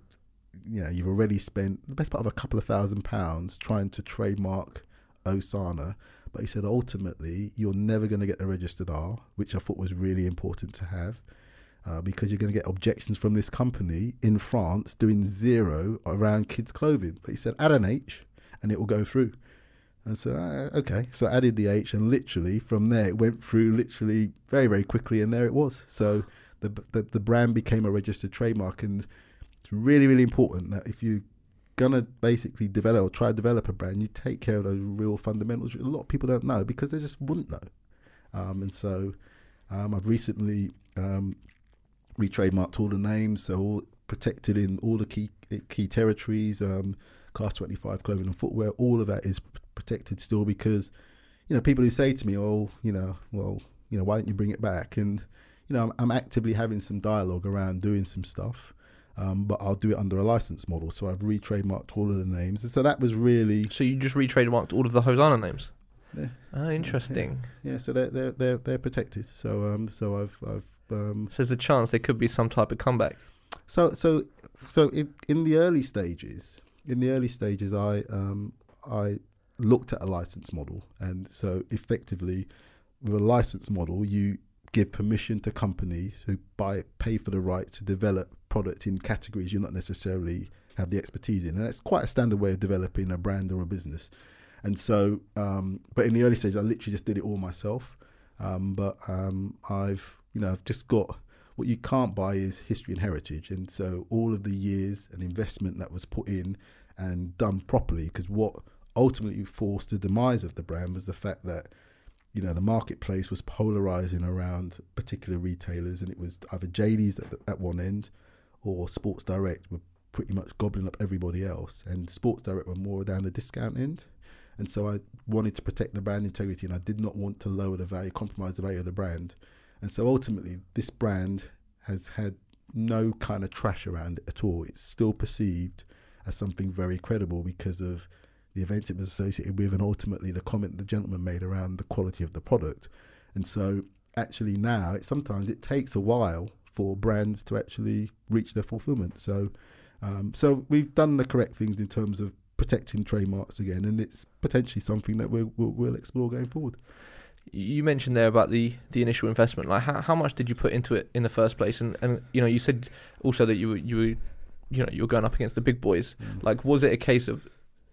S3: you know, you've already spent the best part of a couple of thousand pounds trying to trademark Osana, But he said ultimately you're never going to get the registered R, which I thought was really important to have. Uh, because you're going to get objections from this company in France doing zero around kids' clothing. But he said, add an H and it will go through. And so, uh, okay. So I added the H, and literally from there, it went through literally very, very quickly, and there it was. So the, the, the brand became a registered trademark. And it's really, really important that if you're going to basically develop or try to develop a brand, you take care of those real fundamentals. A lot of people don't know because they just wouldn't know. Um, and so um, I've recently um, re-trademarked all the names, so all protected in all the key key territories. Um, class 25 clothing and footwear, all of that is protected still because, you know, people who say to me, oh, you know, well, you know, why don't you bring it back? And, you know, I'm, I'm actively having some dialogue around doing some stuff. Um, but I'll do it under a license model. So I've re-trademarked all of the names. And so that was really.
S2: So you just re-trademarked all of the Hosana names.
S3: Yeah.
S2: Ah, interesting.
S3: Yeah, so they're they're they're, they're protected. So um, so I've I've um,
S2: So there's a chance there could be some type of comeback.
S3: So so so in, in the early stages, in the early stages, I um, I looked at a license model, and so effectively, with a license model, you give permission to companies who buy pay for the rights to develop product in categories you're not necessarily have the expertise in, and that's quite a standard way of developing a brand or a business. And so, um, but in the early stages, I literally just did it all myself. Um, but um, I've you know I've just got what you can't buy is history and heritage, and so all of the years and investment that was put in and done properly, because what ultimately forced the demise of the brand was the fact that you know the marketplace was polarizing around particular retailers, and it was either JD's at, the, at one end or Sports Direct were pretty much gobbling up everybody else, and Sports Direct were more down the discount end. And so I wanted to protect the brand integrity, and I did not want to lower the value, compromise the value of the brand. And so ultimately, this brand has had no kind of trash around it at all. It's still perceived as something very credible because of the events it was associated with, and ultimately the comment the gentleman made around the quality of the product. And so, actually, now it sometimes it takes a while for brands to actually reach their fulfillment. So, um, so we've done the correct things in terms of protecting trademarks again, and it's potentially something that we'll, we'll, we'll explore going forward.
S2: You mentioned there about the, the initial investment. Like, how, how much did you put into it in the first place? And, and you know, you said also that you were you were you know you were going up against the big boys.
S3: Mm.
S2: Like, was it a case of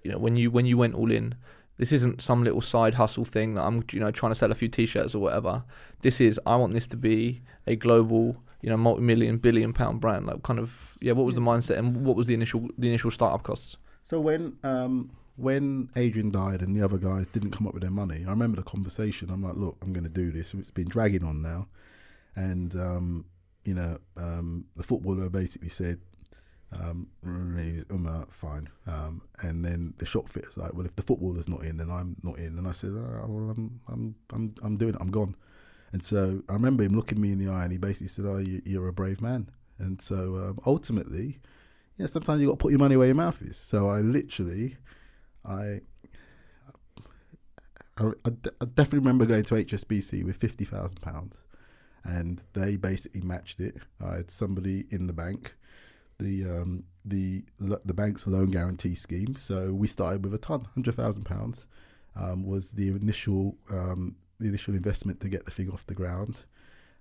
S2: you know when you when you went all in? This isn't some little side hustle thing that I'm you know trying to sell a few t-shirts or whatever. This is I want this to be a global you know multi-million billion pound brand. Like, kind of yeah. What was the mindset and what was the initial the initial startup costs?
S3: So when um, when Adrian died and the other guys didn't come up with their money, I remember the conversation. I'm like, look, I'm going to do this. It's been dragging on now, and um, you know, um, the footballer basically said, um, uh, fine. Um, and then the shop fitter's like, well, if the footballer's not in, then I'm not in. And I said, oh, well, I'm, I'm, I'm, I'm doing it. I'm gone. And so I remember him looking me in the eye, and he basically said, "Oh, you, you're a brave man." And so um, ultimately, yeah, sometimes you've got to put your money where your mouth is. So I literally, I, I, I de- I definitely remember going to HSBC with fifty thousand pounds, and they basically matched it. I had somebody in the bank, the um, the the bank's loan guarantee scheme. So we started with a ton, hundred thousand pounds, um, was the initial um, the initial investment to get the thing off the ground,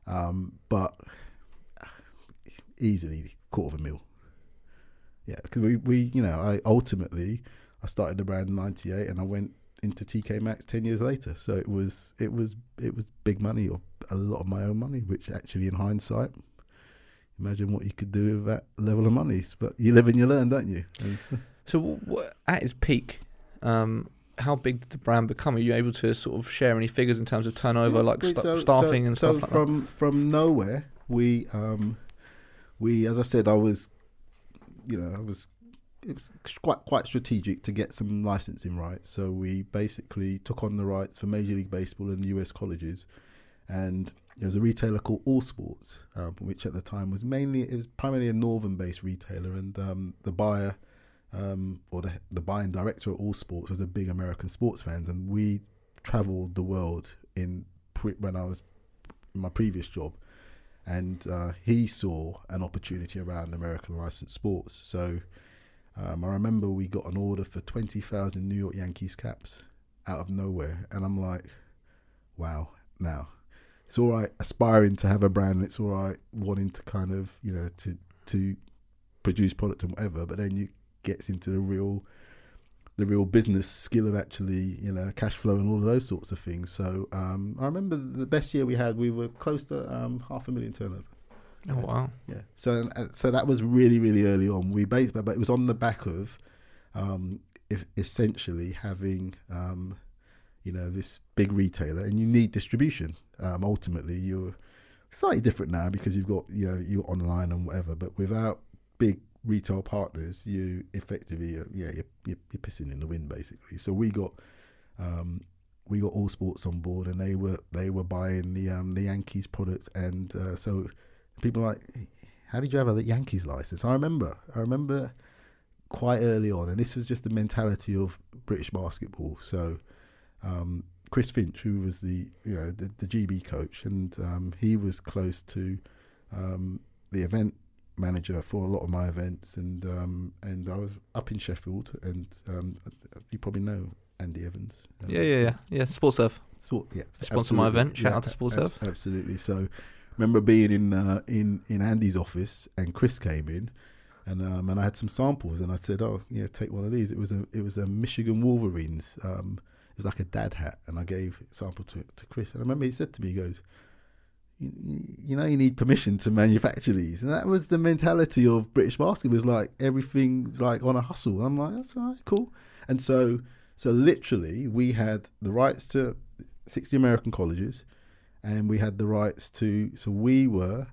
S3: um, but easily quarter of a mil. Yeah, because we, we, you know, I ultimately I started the brand in '98 and I went into TK Maxx ten years later. So it was it was it was big money or a lot of my own money, which actually in hindsight, imagine what you could do with that level of money. But you live and you learn, don't you? And so-
S2: So at its peak, um, how big did the brand become? Are you able to sort of share any figures in terms of turnover,
S3: Yeah,
S2: like sta-
S3: so-
S2: staffing
S3: so-
S2: and
S3: so
S2: stuff like
S3: from from nowhere we um we as I said I was you know I was it was quite quite strategic to get some licensing rights. So we basically took on the rights for Major League Baseball and the US colleges. And there was a retailer called All Sports um, which at the time was mainly it was primarily a northern based retailer. And um, the buyer um, or the, the buying director at All Sports was a big American sports fans and we traveled the world in pre- when I was in my previous job, and uh, he saw an opportunity around American licensed sports. So um, I remember we got an order for twenty thousand New York Yankees caps, out of nowhere, and I'm like, wow. Now, it's all right aspiring to have a brand. It's all right wanting to kind of you know to to produce product and whatever, but then you gets into the real the real business skill of actually, you know, cash flow and all of those sorts of things. So um, I remember the best year we had, we were close to um, half a million turnover.
S2: Oh wow!
S3: Yeah. So uh, so that was really really early on. We based, but it was on the back of, um, if essentially having, um, you know, this big retailer, and you need distribution. Um, ultimately, you're slightly different now because you've got you know you're online and whatever, but without big retail partners, you effectively, uh, yeah, you're, you're, you're, pissing in the wind basically. So we got, um, we got all sports on board, and they were they were buying the um, the Yankees product, and uh, so people like, how did you have a Yankees license? I remember, I remember quite early on, and this was just the mentality of British basketball. So. Um, Chris Finch, who was the you know the, the GB coach, and um, he was close to um, the event manager for a lot of my events, and um, and I was up in Sheffield, and um, you probably know Andy Evans.
S2: Yeah, yeah, yeah, yeah. Sportserve.
S3: Sport, yeah,
S2: sponsor my event. Shout yeah, out to Sportserve.
S3: Ab- absolutely. So, remember being in uh, in in Andy's office, and Chris came in. And um, and I had some samples, and I said, "Oh, yeah, take one of these." It was a it was a Michigan Wolverines. Um, it was like a dad hat, and I gave sample to to Chris. And I remember he said to me, "He goes, you, know you need permission to manufacture these and that was the mentality of british basketball was like everything like on a hustle i'm like that's all right cool and so so literally we had the rights to 60 american colleges and we had the rights to so we were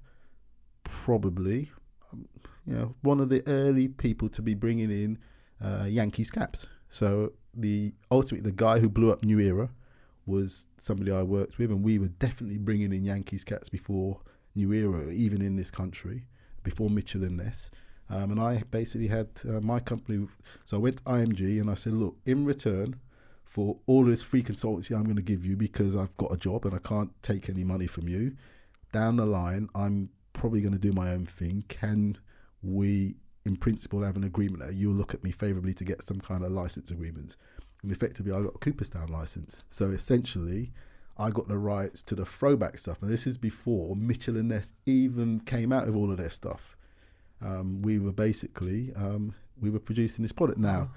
S3: probably um, you know one of the early people to be bringing in uh, yankees caps so the ultimately the guy who blew up new era was somebody I worked with, and we were definitely bringing in Yankees caps before New Era, even in this country, before Mitchell and Ness. Um, and I basically had uh, my company. So I went to IMG and I said, look, in return for all this free consultancy I'm going to give you because I've got a job and I can't take any money from you, down the line, I'm probably going to do my own thing. Can we, in principle, have an agreement that you'll look at me favourably to get some kind of license agreement? and effectively I got a Cooperstown license. So essentially, I got the rights to the throwback stuff. Now this is before Mitchell and Ness even came out of all of their stuff. Um, we were basically um, we were producing this product. Now,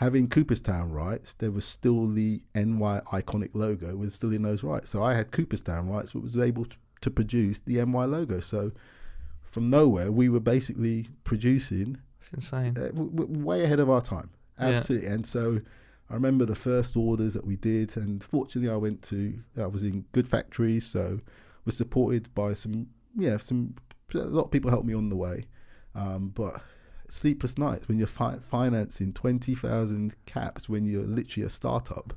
S3: having Cooperstown rights, there was still the NY iconic logo was still in those rights. So I had Cooperstown rights, but was able to, to produce the NY logo. So from nowhere, we were basically producing.
S2: It's insane. Uh,
S3: w- w- way ahead of our time. Absolutely. Yeah. And so I remember the first orders that we did, and fortunately, I went to I was in good factories, so was supported by some yeah some a lot of people helped me on the way, um, but sleepless nights when you're fi- financing twenty thousand caps when you're literally a startup,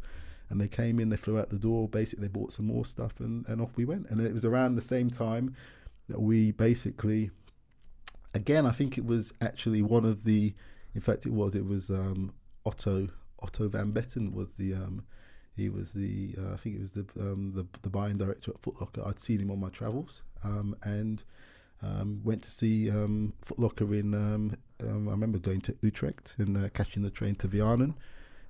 S3: and they came in, they flew out the door, basically they bought some more stuff, and and off we went, and it was around the same time that we basically, again, I think it was actually one of the, in fact, it was it was um, Otto Otto van Betten was the um, he was the uh, I think it was the, um, the the buying director at Footlocker. I'd seen him on my travels um, and um, went to see um, Footlocker in. Um, I remember going to Utrecht and uh, catching the train to Vianen.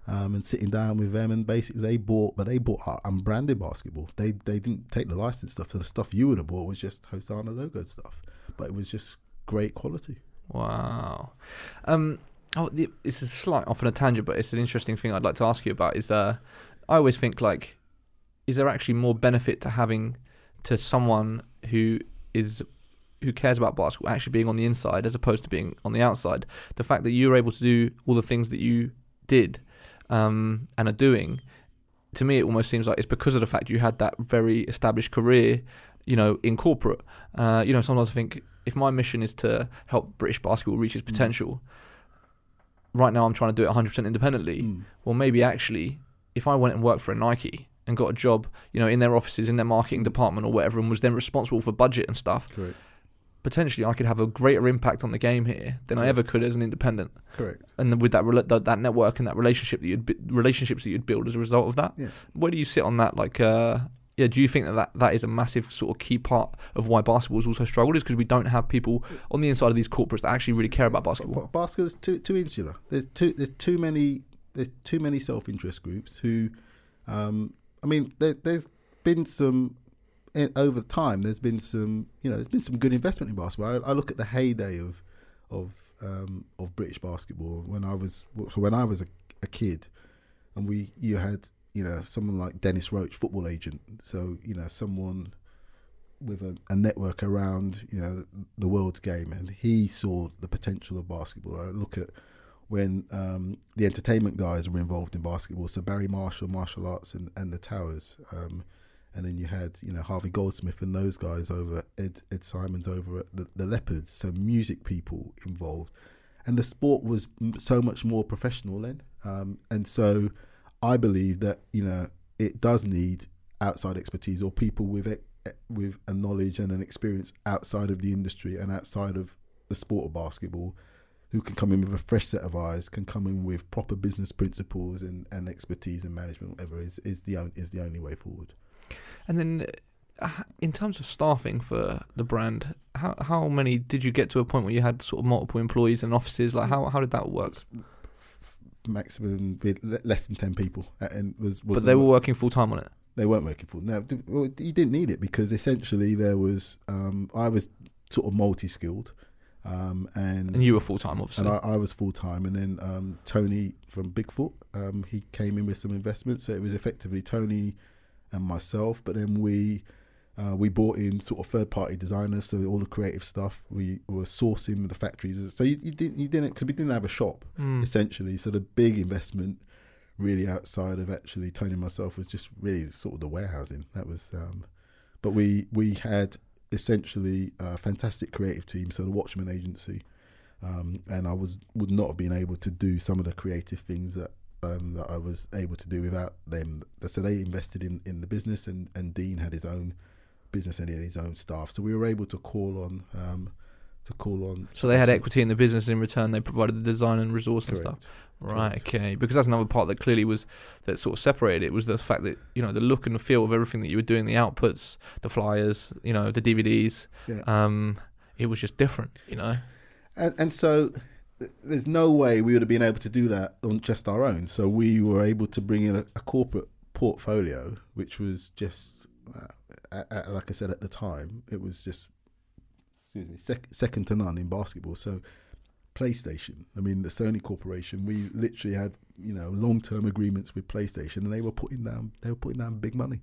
S3: and sitting down with them, and basically they bought, but they bought unbranded basketball. They they didn't take the license stuff. So the stuff you would have bought was just Hosana logo stuff, but it was just great quality.
S2: Wow. Um, Oh, this is slight off on a tangent, but it's an interesting thing I'd like to ask you about. Is uh, I always think like, is there actually more benefit to having to someone who is who cares about basketball actually being on the inside as opposed to being on the outside? The fact that you were able to do all the things that you did um, and are doing, to me, it almost seems like it's because of the fact you had that very established career, you know, in corporate. Uh, you know, sometimes I think if my mission is to help British basketball reach its mm. potential. Mm right now I'm trying to do it 100% independently. Mm. Well, maybe actually, if I went and worked for a Nike and got a job, you know, in their offices, in their marketing department or whatever, and was then responsible for budget and stuff,
S3: Correct.
S2: Potentially I could have a greater impact on the game here than Correct. I ever could as an independent.
S3: Correct.
S2: And with that that, that network and that relationship that you'd relationships that you'd build as a result of that.
S3: Yeah.
S2: Where do you sit on that? Like, uh, yeah, do you think that, that that is a massive sort of key part of why basketball has also struggled? Is because we don't have people on the inside of these corporates that actually really care about basketball.
S3: Basketball is too too insular. There's too there's too many there's too many self interest groups who Um, I mean, there, there's been some over time. There's been some, you know, there's been some good investment in basketball. I, I look at the heyday of of um, of British basketball when I was when I was a, a kid, and we you had you know someone like Dennis Roach, football agent. So you know someone with a, a, network around you know the world's game, and he saw the potential of basketball. I look at when um, the entertainment guys were involved in basketball, so Barry Marshall, Martial Arts, and, and the Towers, um, and then you had you know Harvey Goldsmith and those guys over Ed Ed Simons over at the, the Leopards, so music people involved, and the sport was so much more professional then, um, and so I believe that you know it does need outside expertise or people with it with a knowledge and an experience outside of the industry and outside of the sport of basketball who can come in with a fresh set of eyes, can come in with proper business principles and, and expertise and management, whatever is is the is the only way forward.
S2: And then, uh, in terms of staffing for the brand, how how many did you get to a point where you had sort of multiple employees and offices? Like how how did that work?
S3: Maximum less than ten people, and was, was
S2: but they were working full time on it.
S3: They weren't working full. No, you didn't need it because essentially there was um, I was sort of multi skilled. Um, and,
S2: and you were full time, obviously.
S3: And I, I was full time, and then um, Tony from Bigfoot, um, he came in with some investments. So it was effectively Tony and myself, but then we uh, we brought in sort of third party designers, so all the creative stuff we were sourcing the factories. So you, you didn't you didn't because we didn't have a shop mm. essentially. So the big investment really outside of actually Tony and myself was just really sort of the warehousing. That was, um, but we we had essentially a fantastic creative team, so the Watchman Agency, um, and I was would not have been able to do some of the creative things that um, that I was able to do without them. So they invested in, in the business, and, and Dean had his own business and he had his own staff. So we were able to call on um, to call on.
S2: So they had equity in the business. In return, they provided the design and resource Correct. and stuff. Right. Correct. Okay. Because that's another part that clearly was that sort of separated it was the fact that you know the look and the feel of everything that you were doing, the outputs, the flyers, you know, the DVDs. Yeah. Um, it was just different, you know.
S3: And and so there's no way we would have been able to do that on just our own. So we were able to bring in a, a corporate portfolio, which was just, uh, like I said at the time, it was just excuse me, sec- second to none in basketball. So PlayStation, I mean the Sony Corporation, we literally had you know long term agreements with PlayStation, and they were putting down they were putting down big money.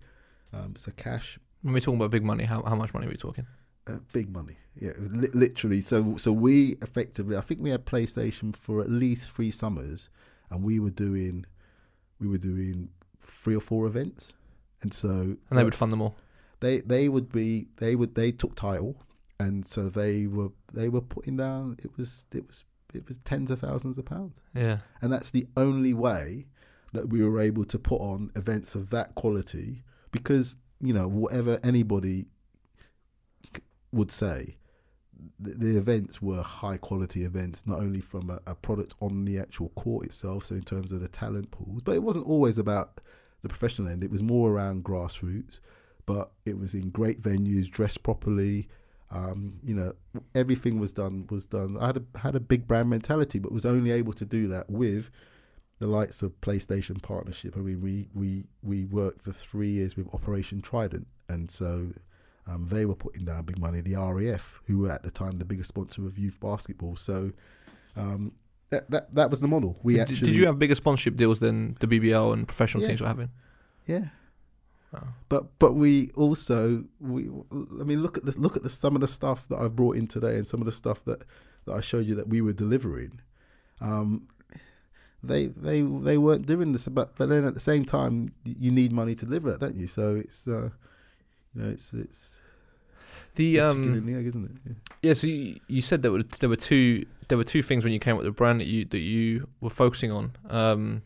S3: Um, so cash.
S2: When we're talking about big money, how how much money are we talking?
S3: Uh, big money, yeah, li- literally. So so we effectively, I think we had PlayStation for at least three summers, and we were doing we were doing three or four events, and so
S2: and they would fund them all.
S3: They they would be they would they took title and so they were they were putting down it was it was it was tens of thousands of pounds.
S2: Yeah,
S3: and that's the only way that we were able to put on events of that quality because you know whatever anybody would say the, the events were high quality events not only from a, a, product on the actual court itself so in terms of the talent pools but it wasn't always about the professional end it was more around grassroots but it was in great venues dressed properly um, you know, everything was done was done. I had a had a big brand mentality, but was only able to do that with the likes of PlayStation partnership. I mean, we we we worked for three years with Operation Trident, and so um, they were putting down big money. The RAF, who were at the time the biggest sponsor of youth basketball, so. Um, that, that that was the model. We
S2: did,
S3: actually
S2: did you have bigger sponsorship deals than the BBL and professional yeah. teams were having?
S3: Yeah, but but we also we I mean look at this look at the some of the stuff that I've brought in today and some of the stuff that, that I showed you that we were delivering. Um, they they they weren't doing this, but but then at the same time you need money to deliver it, don't you? So it's uh, you know it's it's
S2: the
S3: it's
S2: um
S3: the egg, isn't it?
S2: Yeah. yeah so you, you said there were there were two there were two things when you came up with the brand that you that you were focusing on, um,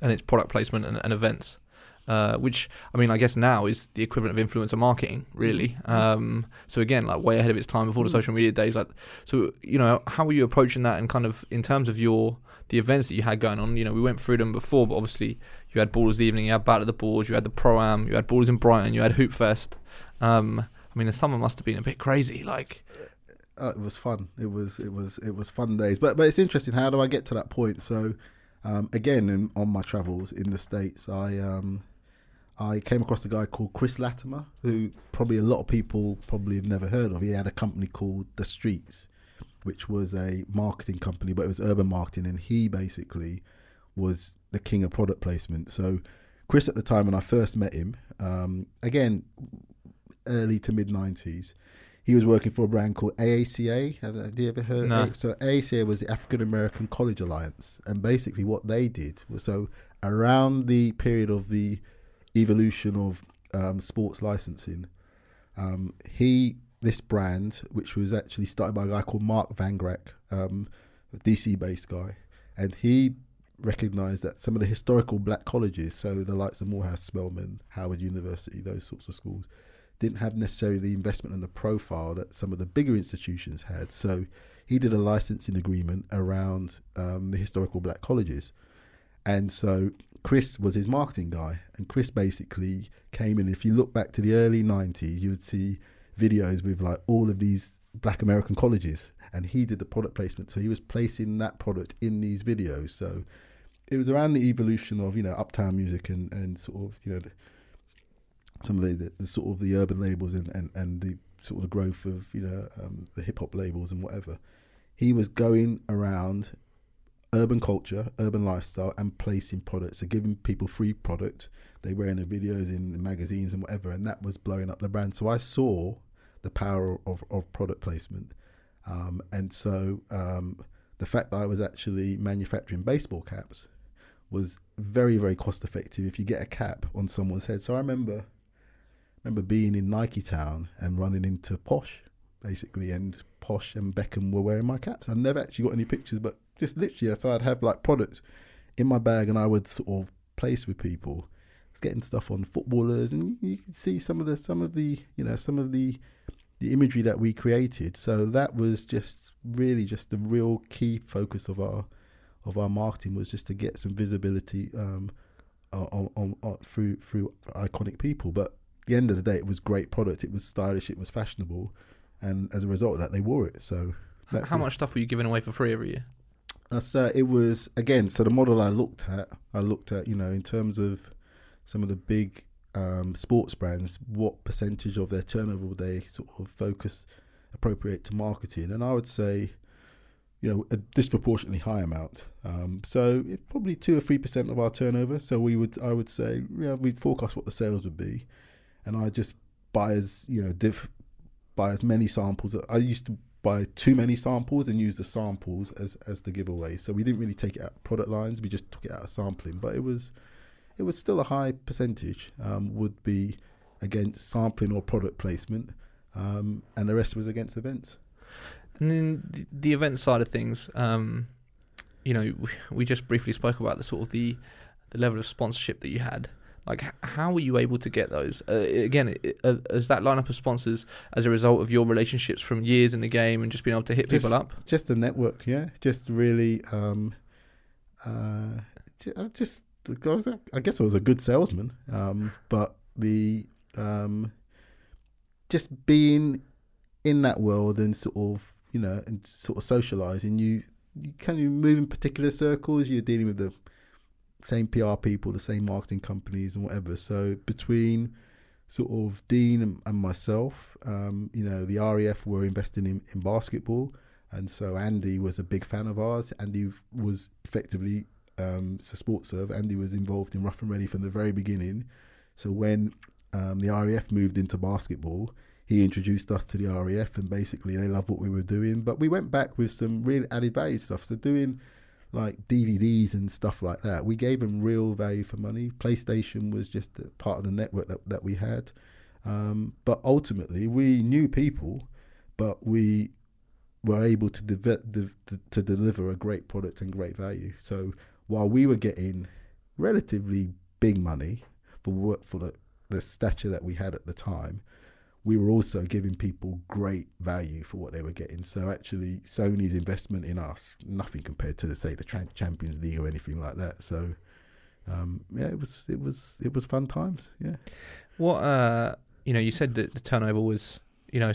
S2: and it's product placement and, and events uh, which I mean, I guess now is the equivalent of influencer marketing, really. Mm-hmm. Um, so again, like way ahead of its time before the mm. social media days. Like, so you know, how were you approaching that? And kind of in terms of your the events that you had going on. You know, we went through them before, but obviously you had Ballers Evening, you had Battle of the Balls, you had the Pro Am, you had Ballers in Brighton, you had Hoop Fest. Um, I mean, the summer must have been a bit crazy. Like,
S3: uh, it was fun. It was it was it was fun days. But but it's interesting. How do I get to that point? So Um, again, in, on my travels in the states, I um, I came across a guy called Chris Latimer, who probably a lot of people probably have never heard of. He had a company called The Streets, which was a marketing company, but it was urban marketing, and he basically was the king of product placement. So, Chris, at the time when I first met him, um, again, early to mid 90s, he was working for a brand called AACA. Have, have you ever heard
S2: No.
S3: of it? So, AACA was the African American College Alliance. And basically, what they did was so around the period of the evolution of um, sports licensing, um, he this brand, which was actually started by a guy called Mark Van Grack, um, a DC-based guy, and he recognised that some of the historical black colleges, so the likes of Morehouse, Spelman, Howard University, those sorts of schools, didn't have necessarily the investment and the profile that some of the bigger institutions had. So he did a licensing agreement around um, the historical black colleges. And so Chris was his marketing guy. And Chris basically came in. If you look back to the early 90s, you would see videos with like all of these black American colleges. And he did the product placement. So he was placing that product in these videos. So it was around the evolution of, you know, uptown music and, and sort of, you know, the, some of the, the, the sort of the urban labels and, and, and the sort of the growth of, you know, um, the hip hop labels and whatever. He was going around urban culture, urban lifestyle, and placing products. So giving people free product. They were in the videos in the magazines and whatever, and that was blowing up the brand. So I saw the power of, of product placement. Um, and so um, the fact that I was actually manufacturing baseball caps was very, very cost effective if you get a cap on someone's head. So I remember remember being in Nike Town and running into Posh, basically, and Posh and Beckham were wearing my caps. I never actually got any pictures, but just literally, so I'd have like product in my bag and I would sort of place with people. Getting stuff on footballers, and you could see some of the some of the you know some of the the imagery that we created. So that was just really just the real key focus of our of our marketing was just to get some visibility um, on, on, on through through iconic people. But the end of the day, it was great product. It was stylish. It was fashionable, and as a result of that, they wore it. So
S2: How much stuff were you giving away for free every year?
S3: That's uh, it was again. So the model I looked at, I looked at you know in terms of some of the big um, sports brands, what percentage of their turnover would they sort of focus appropriate to marketing, and I would say, you know, a disproportionately high amount. Um, so it, probably two or three percent of our turnover. So we would, I would say, yeah, we'd forecast what the sales would be, and I just buy as you know, diff, buy as many samples. I used to buy too many samples and use the samples as as the giveaway. So we didn't really take it out of product lines. We just took it out of sampling, but it was it was still a high percentage. Um, would be against sampling or product placement, um, and the rest was against events.
S2: And then the, event side of things, um, you know, we just briefly spoke about the sort of the the level of sponsorship that you had. Like, how were you able to get those? Uh, again, uh, is that lineup of sponsors as a result of your relationships from years in the game and just being able to hit
S3: Just-
S2: people up?
S3: Just a network, yeah. Just really, um, uh, uh, just I was a- I guess I was a good salesman, um, but the um, just being in that world and sort of you know and sort of socializing, you you kind of move in particular circles. You're dealing with the same PR people, the same marketing companies, and whatever. So between sort of Dean and, and myself, um, you know, the RAF were investing in, in basketball. And so Andy was a big fan of ours. Andy was effectively um, it's a Sportserve. Andy was involved in Rough and Ready from the very beginning. So when um, the RAF moved into basketball, he introduced us to the RAF, and basically they loved what we were doing. But we went back with some real added value stuff. So doing like DVDs and stuff like that, we gave them real value for money. PlayStation was just part of the network that, that we had. Um, but ultimately, we knew people, but we were able to, de- to to deliver a great product and great value. So while we were getting relatively big money for work for the, the stature that we had at the time, we were also giving people great value for what they were getting. So actually, Sony's investment in us nothing compared to the say the Champions League or anything like that. So um, yeah, it was it was it was fun times. Yeah.
S2: What uh, you know, you said that the turnover was, you know,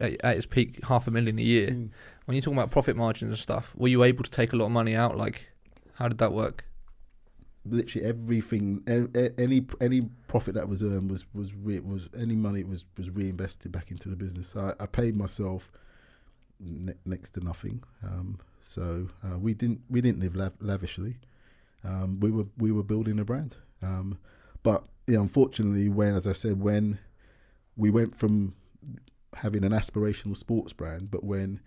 S2: at, at its peak half a million a year.
S3: Mm.
S2: When you're talking about profit margins and stuff, were you able to take a lot of money out? Like, How did that work?
S3: Literally everything, any any profit that was earned was was re- was any money was was reinvested back into the business. So I, I paid myself ne- next to nothing. Um, so uh, we didn't we didn't live lav- lavishly. Um, we were we were building a brand. Um, but yeah, unfortunately, when as I said, when we went from having an aspirational sports brand, but when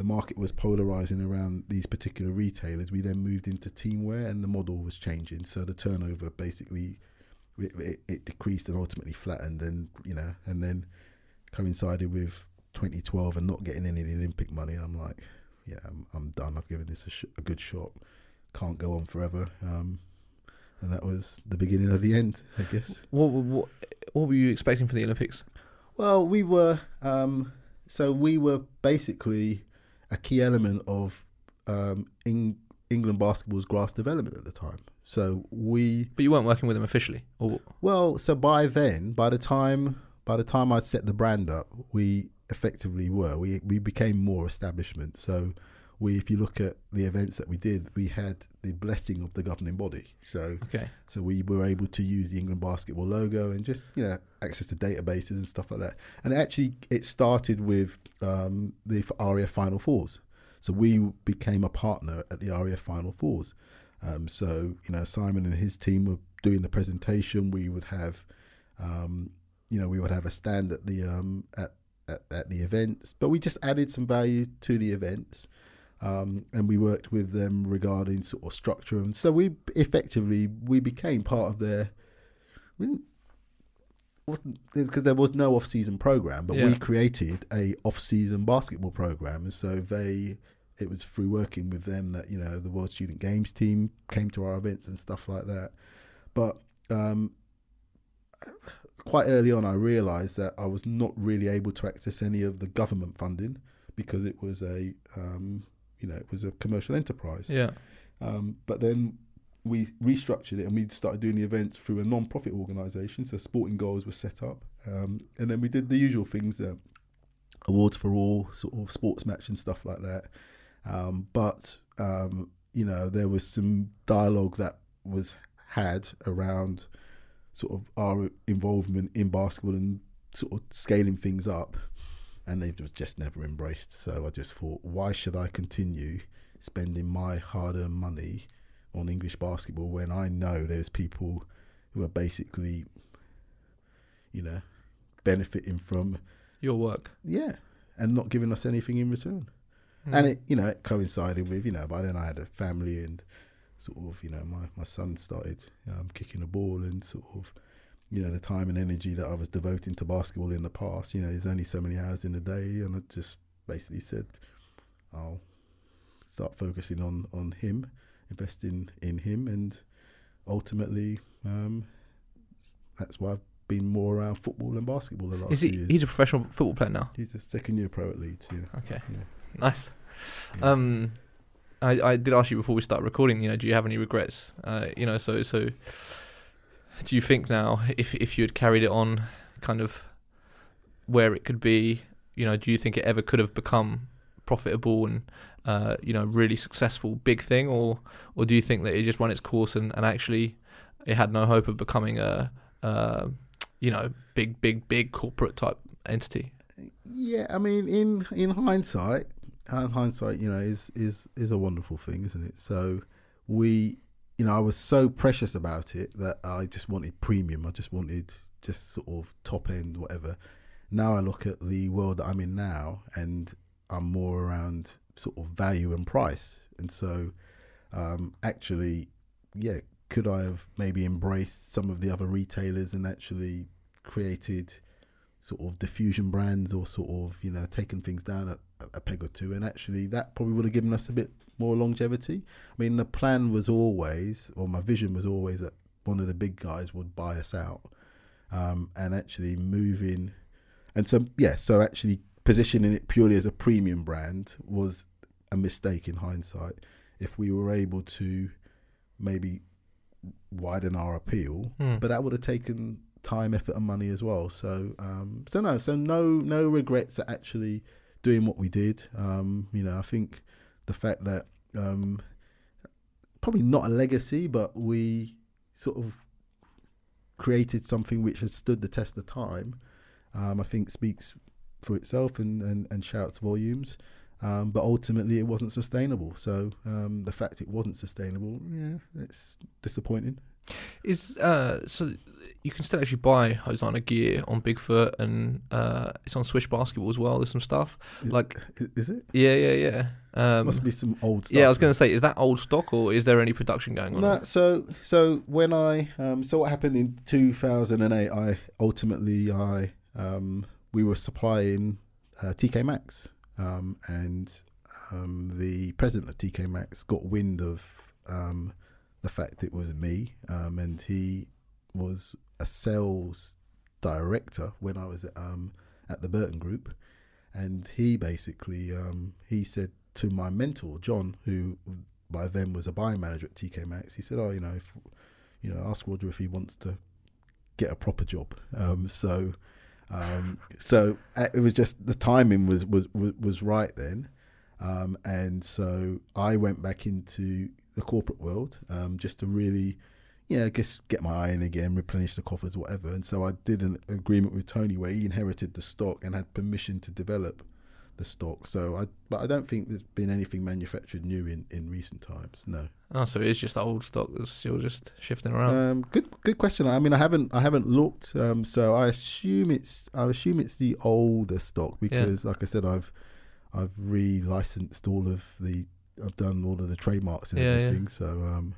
S3: the market was polarizing around these particular retailers, we then moved into teamwear and the model was changing. So the turnover basically it, it, it decreased and ultimately flattened, and you know, and then coincided with 2012 and not getting any of the Olympic money. I'm like, yeah, I'm, I'm done. I've given this a, sh- a good shot. Can't go on forever. Um, and that was the beginning of the end, I guess.
S2: What, what what were you expecting for the Olympics?
S3: Well, we were um, so we were basically a key element of um, Eng- England basketball's grass development at the time. So we
S2: But you weren't working with them officially. Or
S3: well, so by then, by the time by the time I set the brand up, we effectively were we we became more establishment. So we, if you look at the events that we did, we had the blessing of the governing body. So
S2: okay,
S3: so we were able to use the England basketball logo and just you know access to databases and stuff like that. And actually, it started with um, the RAF Final Fours. So we became a partner at the RAF Final Fours. Um, so you know Simon and his team were doing the presentation. We would have, um, you know, we would have a stand at the um, at, at at the events. But we just added some value to the events. Um, and we worked with them regarding sort of structure, and so we effectively we became part of their. We didn't- because there was no off-season program, but we created a off-season basketball program, and so they it was through working with them that you know the World Student Games team came to our events and stuff like that. But um, quite early on, I realised that I was not really able to access any of the government funding because it was a um, you know it was a commercial enterprise.
S2: yeah,
S3: Um, but then we restructured it and we started doing the events through a non-profit organisation. So Sporting Goals were set up, um, and then we did the usual things, uh, awards for all, sort of sports match and stuff like that. Um, but um, you know, there was some dialogue that was had around sort of our involvement in basketball and sort of scaling things up, and they was just never embraced. So I just thought, why should I continue spending my hard-earned money on English basketball when I know there's people who are basically, you know, benefiting from
S2: your work.
S3: yeah, and not giving us anything in return.
S2: Hmm.
S3: And it, you know, it coincided with, you know, by then I had a family and sort of, you know, my, my son started um, kicking a ball and sort of, you know, the time and energy that I was devoting to basketball in the past, you know, there's only so many hours in the day. And I just basically said, I'll start focusing on, on him, investing in him. And ultimately, um, that's why I've been more around football and basketball the last
S2: Is
S3: few
S2: he?
S3: years.
S2: He's a professional football player now.
S3: He's a second year pro at Leeds, yeah.
S2: Okay,
S3: Yeah.
S2: nice.
S3: Yeah.
S2: Um, I, I did ask you before we start recording. You know, do you have any regrets? Uh, you know, so so. Do you think now, if if you had carried it on, kind of where it could be, you know, do you think it ever could have become profitable and uh, you know really successful big thing, or or do you think that it just ran its course and, and actually it had no hope of becoming a, uh, you know big big big corporate type entity?
S3: Yeah, I mean, in in hindsight, hindsight, you know, is is is a wonderful thing, isn't it? So we, you know, I was so precious about it that I just wanted premium. I just wanted just sort of top end, whatever. Now I look at the world that I'm in now, and I'm more around sort of value and price. And so, um, actually, yeah, could I have maybe embraced some of the other retailers and actually created sort of diffusion brands or sort of you know taken things down a, a peg or two and actually that probably would have given us a bit more longevity i mean the plan was always or my vision was always that one of the big guys would buy us out um, and actually moving and so yeah so actually positioning it purely as a premium brand was a mistake in hindsight if we were able to maybe widen our appeal
S2: Hmm.
S3: but that would have taken time, effort, and money as well. So, um, so no, so no, no regrets at actually doing what we did. Um, you know, I think the fact that um, probably not a legacy, but we sort of created something which has stood the test of time. Um, I think speaks for itself and, and, and shouts volumes. Um, but ultimately, it wasn't sustainable. So um, the fact it wasn't sustainable, yeah, it's disappointing.
S2: Is uh, so you can still actually buy Hosana gear on Bigfoot and uh, it's on Swish Basketball as well. There's some stuff like
S3: Is it?
S2: yeah, yeah, yeah. Um,
S3: Must be some old stuff.
S2: yeah, I was going to say, is that old stock or is there any production going on?
S3: No, so so when I um, so what happened in 2008? I ultimately I um, we were supplying uh, TK Maxx, um, and um, the president of TK Maxx got wind of um, the fact it was me, um, and he was a sales director when I was at, um, at the Burton Group, and he basically um, he said to my mentor John, who by then was a buying manager at TK Maxx. He said, "Oh, you know, if, you know, ask Roger if he wants to get a proper job." Um, so, um, so uh, it was just the timing was was was, was right then, um, and so I went back into the corporate world um, just to really. Yeah, I guess get my eye in again, replenish the coffers, whatever. And so I did an agreement with Tony where he inherited the stock and had permission to develop the stock. So I, but I don't think there's been anything manufactured new in, in recent times. No.
S2: Oh, so it is just old stock that's still just shifting around.
S3: Um, good, good question. I mean, I haven't, I haven't looked. Um, so I assume it's, I assume it's the older stock because, like I said, I've, I've re-licensed all of the, I've done all of the trademarks and
S2: Yeah, yeah.
S3: everything. So, um,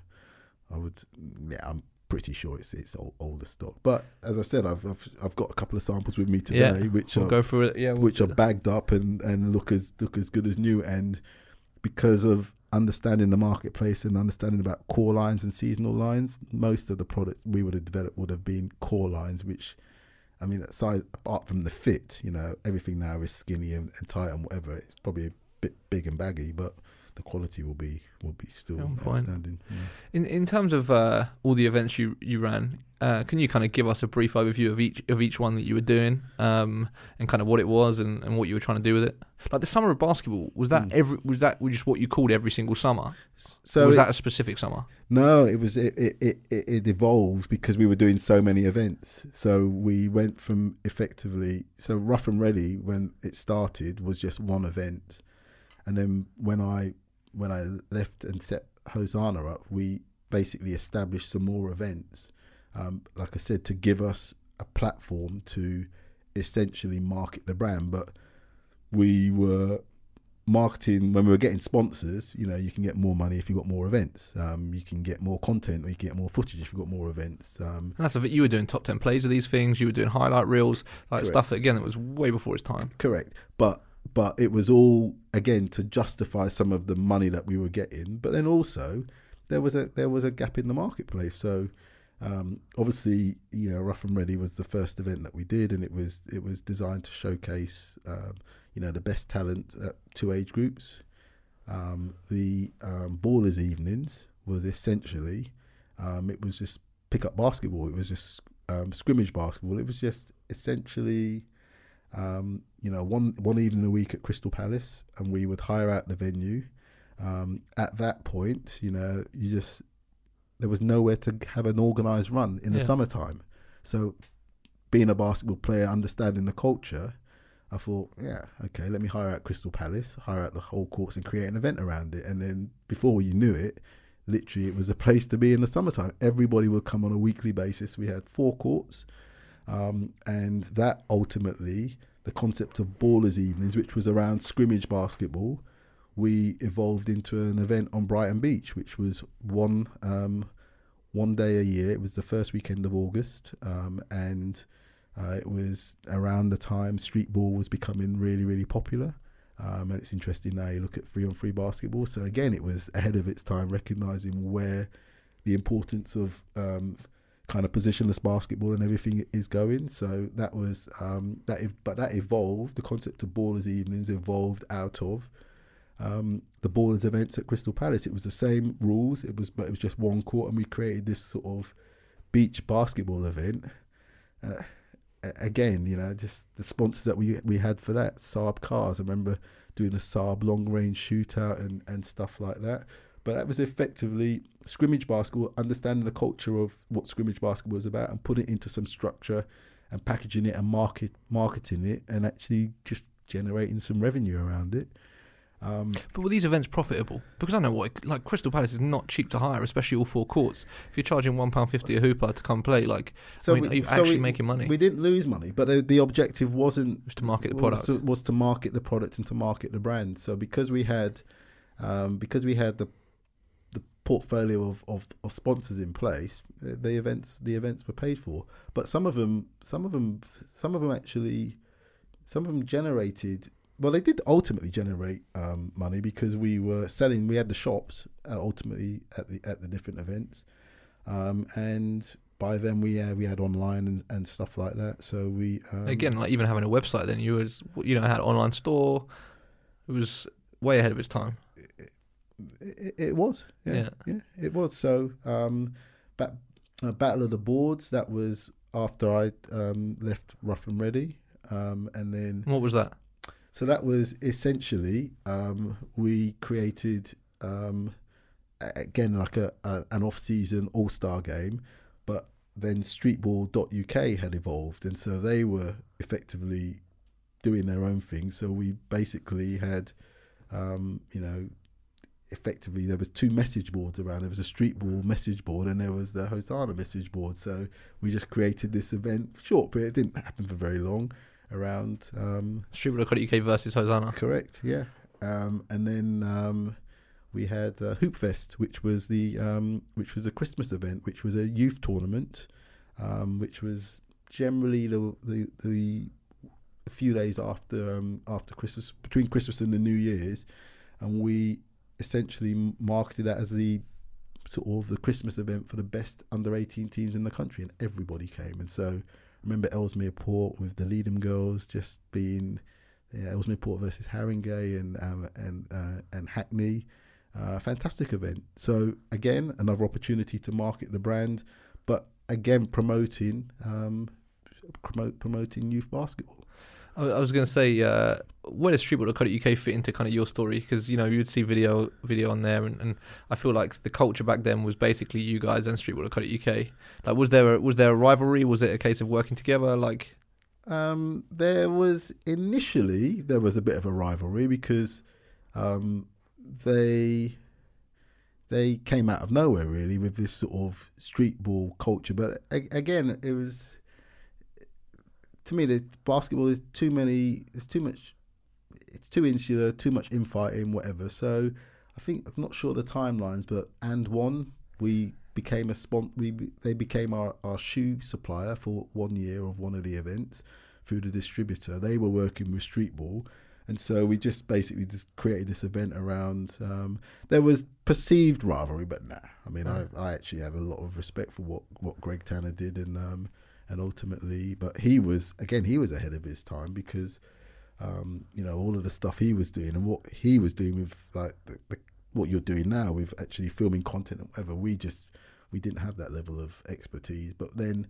S3: I would, yeah, I'm pretty sure it's it's old, older stock. But as I said, I've, I've, I've got a couple of samples with me today,
S2: Yeah,
S3: which
S2: we'll
S3: are
S2: go through it. Yeah, we'll
S3: which are
S2: that.
S3: bagged up and, and look as look as good as new. And because of understanding the marketplace and understanding about core lines and seasonal lines, most of the products we would have developed would have been core lines. Which, I mean, aside apart from the fit, you know, everything now is skinny and, and tight and whatever. It's probably a bit big and baggy, but the quality will be will be still outstanding. Yeah.
S2: In in terms of uh, all the events you you ran, uh, can you kind of give us a brief overview of each of each one that you were doing, um, and kind of what it was and, and what you were trying to do with it? Like the summer of basketball, was that
S3: Mm.
S2: every was that just what you called every single summer?
S3: So
S2: or was
S3: it-
S2: that a specific summer?
S3: No, it was it, it, it, it it evolved because we were doing so many events. So we went from effectively so rough and ready when it started was just one event, and then when I when I left and set Hosana up, we basically established some more events. Um, like I said, to give us a platform to essentially market the brand, but we were marketing when we were getting sponsors you know you can get more money if you've got more events um, you can get more content or you can get more footage if you've got more events um,
S2: That's of it. You were doing top ten plays of these things. You were doing highlight reels, like
S3: Correct.
S2: stuff that again that was way before its time.
S3: correct but but it was all again to justify some of the money that we were getting. But then also there was a there was a gap in the marketplace. So um, obviously you know rough and ready was the first event that we did and it was it was designed to showcase um, you know the best talent at two age groups. Um, the um, ballers evenings was essentially um, it was just pick up basketball. It was just um, scrimmage basketball. It was just essentially um, you know one one evening a week at Crystal Palace and we would hire out the venue um, at that point you know you just there was nowhere to have an organized run in the
S2: Yeah.
S3: summertime so being a basketball player understanding the culture I thought, yeah, okay, let me hire out Crystal Palace, hire out the whole courts and create an event around it. And then before you knew it, literally it was a place to be in the summertime. Everybody would come on a weekly basis. We had four courts. Um, and that ultimately, the concept of ballers evenings, which was around scrimmage basketball, we evolved into an event on Brighton Beach, which was one um, one day a year. It was the first weekend of August, um, and uh, it was around the time street ball was becoming really, really popular. Um, and it's interesting now you look at free on free basketball. So again, it was ahead of its time, recognizing where the importance of um, kind of positionless basketball and everything is going. So that was um, that, ev- but that evolved. The concept of ballers evenings evolved out of um, the ballers events at Crystal Palace. It was the same rules. It was, but it was just one court, and we created this sort of beach basketball event. Uh, again, you know, just the sponsors that we we had for that Saab cars. I remember doing the Saab long range shootout and and stuff like that. But that was effectively scrimmage basketball, understanding the culture of what scrimmage basketball was about, and putting it into some structure, and packaging it and market marketing it, and actually just generating some revenue around it. Um,
S2: But were these events profitable? Because I know what like Crystal Palace is not cheap to hire, especially all four courts. If you're charging one pound fifty a hooper to come play, like I mean, are you
S3: so
S2: actually
S3: we-
S2: making money?
S3: We didn't lose money, but the, the objective wasn't
S2: Just to market the
S3: was
S2: product.
S3: to, was to market the product and to market the brand. So because we had, um, because we had the portfolio of, of, of sponsors in place, the, events the events were paid for. But some of them, some of them, some of them actually, some of them generated. Well, they did ultimately generate um, money because we were selling. We had the shops uh, ultimately at the at the different events, um, and by then we uh, we had online and, and stuff like that. So we um,
S2: Again, like even having a website, then you was you know had online store. It was way ahead of its time.
S3: It, it was, yeah,
S2: Yeah.
S3: yeah, it was. So, um, bat, uh, Battle of the Boards. That was after I um, left Rough and Ready, um, and then
S2: What was that?
S3: so that was essentially um, we created um, again like a, a an off-season all-star game, but then Streetball.uk had evolved, and so they were effectively doing their own thing. So we basically had, um, you know, effectively there was two message boards around. There was a Streetball message board, and there was the Hosana message board. So we just created this event, short, but it didn't happen for very long. Around um,
S2: Streetball.co.uk versus Hosana.
S3: Correct. Yeah. Um, and then um, we had uh, Hoopfest, which was the um, which was a Christmas event, which was a youth tournament, um, which was generally the the, the a few days after um, after Christmas, between Christmas and the New Year's, and we essentially marketed that as the sort of the Christmas event for the best under 18 teams in the country, and everybody came. And so, I remember Ellesmere Port with the Leadham girls just being yeah, Ellesmere Port versus Haringey and um, and uh, and Hackney. Uh, fantastic event. So again, another opportunity to market the brand, but again promoting um, promote promoting youth basketball.
S2: I was going to say, uh, where does Streetball.co.uk fit into kind of your story? Because you know you'd see video video on there, and, and I feel like the culture back then was basically you guys and Streetball.co.uk. Like, was there a, was there a rivalry? Was it a case of working together? Like,
S3: Um, there was initially there was a bit of a rivalry because um, they they came out of nowhere really with this sort of street ball culture. But a- again, it was to me, there's basketball. is too many. There's too much. It's too insular. Too much infighting. Whatever. So I think I'm not sure the timelines, but and one we became a spon. We they became our, our shoe supplier for one year of one of the events through the distributor. They were working with Streetball, and so we just basically just created this event around. Um, there was perceived rivalry, but nah. I mean, I, I actually have a lot of respect for what, what Greg Tanner did, and um, and ultimately, but he was again he was ahead of his time because um, you know all of the stuff he was doing and what he was doing with like the, the, what you're doing now with actually filming content and whatever. We just we didn't have that level of expertise, but then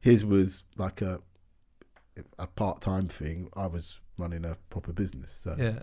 S3: his was like a a part time thing. I was running a proper business. So.
S2: yeah,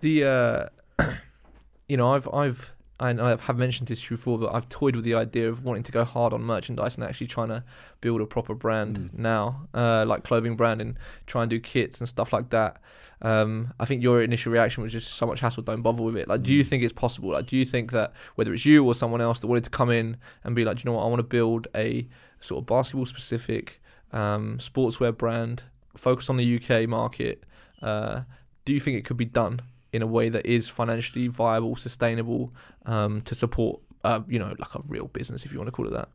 S2: the uh, you know I've I've Know I have mentioned this before, but I've toyed with the idea of wanting to go hard on merchandise and actually trying to build a proper brand
S3: Mm.
S2: now, uh, like clothing brand, and try and do kits and stuff like that. Um, I think your initial reaction was just so much hassle. Don't bother with it. Like, do you
S3: Mm.
S2: think it's possible? Like, do you think that whether it's you or someone else that wanted to come in and be like, do you know what, I want to build a sort of basketball specific um, sportswear brand, focus on the UK market. Uh, do you think it could be done in a way that is financially viable, sustainable, um, to support, uh, you know, like a real business, if you want to call it that?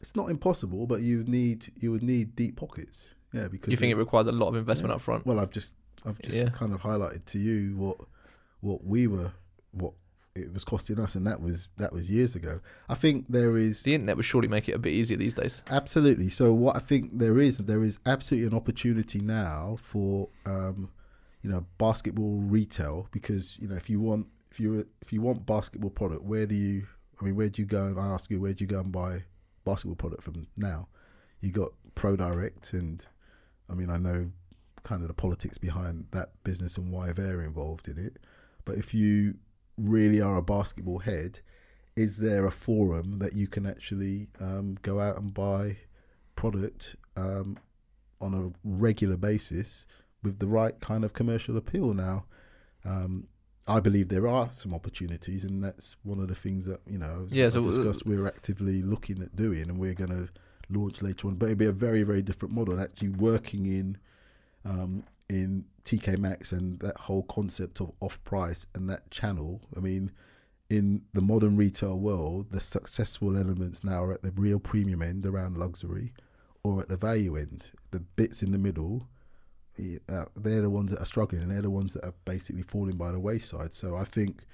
S3: It's not impossible, but you need you would need deep pockets. Yeah, because
S2: You think it requires a lot of investment
S3: Yeah.
S2: up front?
S3: Well, I've just I've just
S2: Yeah.
S3: kind of highlighted to you what what we were what it was costing us, and that was that was years ago. I think there is
S2: The internet would surely make it a bit easier these days.
S3: absolutely. So what I think there is there is absolutely an opportunity now for um, you know basketball retail because you know if you want if you if you want basketball product, where do you? I mean, where do you go? And I ask you, where do you go and buy basketball product from now? You got Pro Direct, and I mean, I know kind of the politics behind that business and why they're involved in it. But if you really are a basketball head, is there a forum that you can actually um, go out and buy product um, on a regular basis with the right kind of commercial appeal? Now, um, I believe there are some opportunities, and that's one of the things that you know
S2: Yeah,
S3: I
S2: so, uh,
S3: discussed. We're actively looking at doing, and we're going to launch later on. But it'll be a very, very different model. Actually, working in um, in TK Maxx and that whole concept of off price and that channel. I mean, in the modern retail world, the successful elements now are at the real premium end around luxury, or at the value end. The bits in the middle uh, they're the ones that are struggling and they're the ones that are basically falling by the wayside. So I think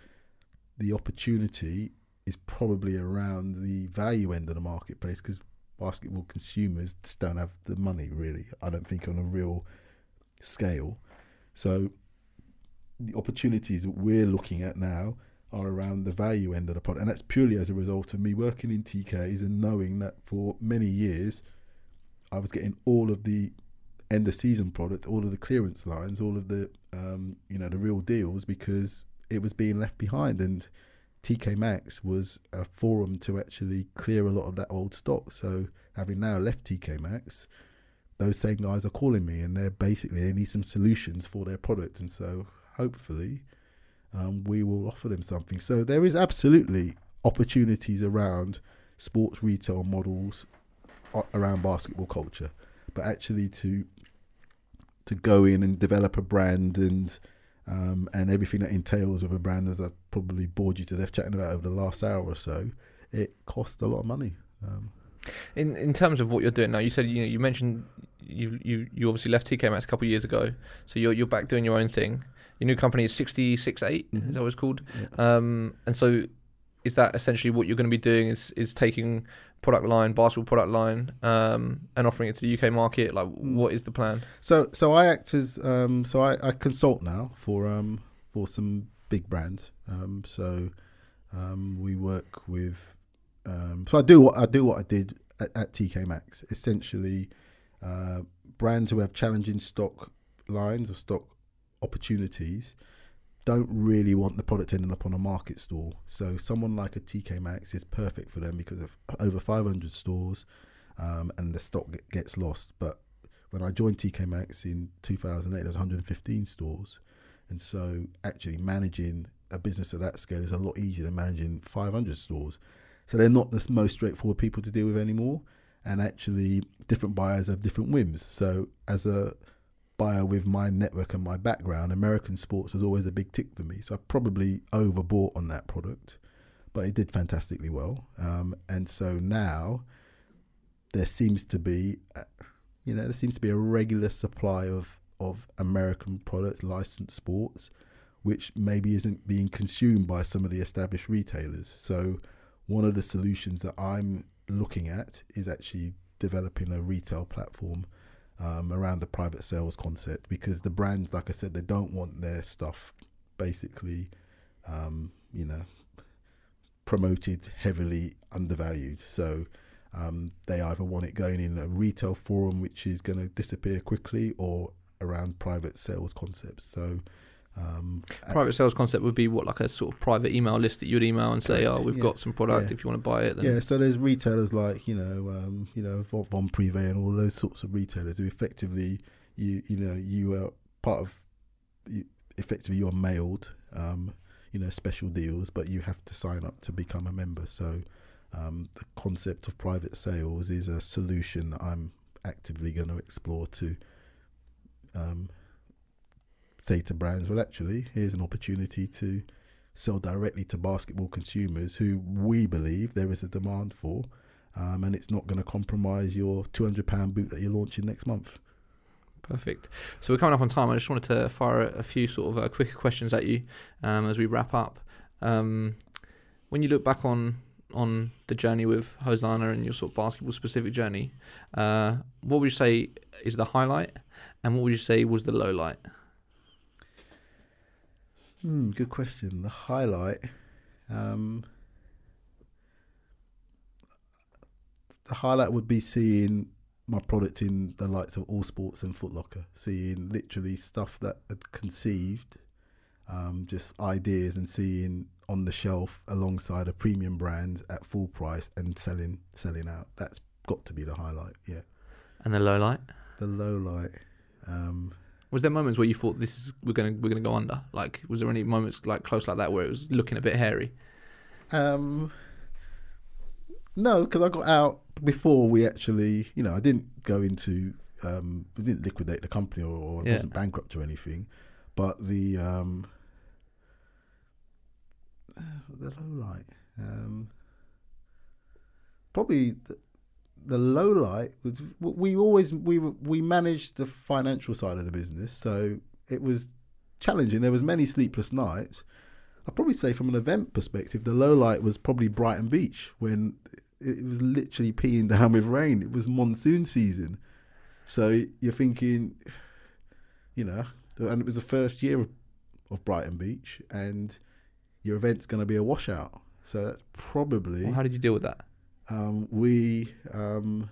S3: the opportunity is probably around the value end of the marketplace because basketball consumers just don't have the money really. I don't think on a real scale. So the opportunities that we're looking at now are around the value end of the product, and that's purely as a result of me working in TKs and knowing that for many years I was getting all of the end of season product, all of the clearance lines, all of the um, you know the real deals because it was being left behind and TK Maxx was a forum to actually clear a lot of that old stock. So having now left TK Maxx, those same guys are calling me and they're basically they need some solutions for their product and so hopefully um, we will offer them something. So there is absolutely opportunities around sports retail models around basketball culture, but actually to to go in and develop a brand and um, and everything that entails with a brand, as I've probably bored you to death chatting about over the last hour or so, it costs a lot of money. Um,
S2: In in terms of what you're doing now, you said you know you mentioned you you you obviously left TK Maxx a couple of years ago, so you're you're back doing your own thing. Your new company is sixty six eight.
S3: Mhm.
S2: Is that what it's called?
S3: Yeah.
S2: Um, and so is that essentially what you're going to be doing? Is is taking product line, basketball product line, um, and offering it to the UK market? Like,
S3: Mm.
S2: what is the plan?
S3: So so I act as um, so I, I consult now for um, for some big brands. Um, so um, we work with um, so I do what I do what I did at, at TK Maxx. Essentially, uh, brands who have challenging stock lines or stock opportunities don't really want the product ending up on a market stall. So someone like a TK Maxx is perfect for them because of over 500 stores, um, and the stock gets lost. But when I joined TK Maxx in 2008, there was 115 stores, and so actually managing a business of that scale is a lot easier than managing 500 stores. So they're not the most straightforward people to deal with anymore, and actually different buyers have different whims. So as a buyer with my network and my background, American sports was always a big tick for me. So I probably overbought on that product, but it did fantastically well. Um, and so now there seems to be, uh, you know, there seems to be a regular supply of of American products, licensed sports, which maybe isn't being consumed by some of the established retailers. So one of the solutions that I'm looking at is actually developing a retail platform um, around the private sales concept because the brands, like I said, they don't want their stuff basically, um, you know, promoted heavily undervalued. So um, they either want it going in a retail forum, which is going to disappear quickly, or around private sales concepts. So um,
S2: Private sales concept would be what like a sort of private email list that you'd email and say,
S3: Correct,
S2: "Oh, we've
S3: yeah.
S2: got some product.
S3: Yeah.
S2: If you want to buy it, then
S3: Yeah, so there's retailers like you know, um, you know, Von Von Privé and all those sorts of retailers who effectively, you you know, you are part of, you, effectively you're mailed, um, you know, special deals, but you have to sign up to become a member. So, um, the concept of private sales is a solution that I'm actively going to explore to, um, say to brands, well, actually, here's an opportunity to sell directly to basketball consumers who we believe there is a demand for, um, and it's not going to compromise your two hundred pound boot that you're launching next month.
S2: Perfect. So we're coming up on time. I just wanted to fire a, a few sort of uh, quicker questions at you um, as we wrap up. Um, when you look back on on the journey with Hosana and your sort of basketball specific journey, uh, what would you say is the highlight, and what would you say was the low light?
S3: Hmm, good question. The highlight, um, the highlight would be seeing my product in the likes of All Sports and Foot Locker, seeing literally stuff that had conceived um, just ideas and seeing on the shelf alongside a premium brand at full price and selling selling out. That's got to be the highlight. Yeah,
S2: And the low light.
S3: the low light. Um,
S2: Was there moments where you thought this is we're gonna we're gonna go under? Like, was there any moments like close like that where it was looking a bit hairy?
S3: Um, no, because I got out before we actually, you know, I didn't go into, um, we didn't liquidate the company or, or
S2: Yeah.
S3: wasn't bankrupt or anything, but the um, uh, the low light, um, probably the, low light. We always we we managed the financial side of the business, so it was challenging. There was many sleepless nights. I'd probably say from an event perspective, the low light was probably Brighton Beach when it was literally peeing down with rain. It was monsoon season. So you're thinking, you know, and it was the first year of, of Brighton Beach, and your event's going to be a washout. So that's probably
S2: Well, how did you deal with that?
S3: Um, we um,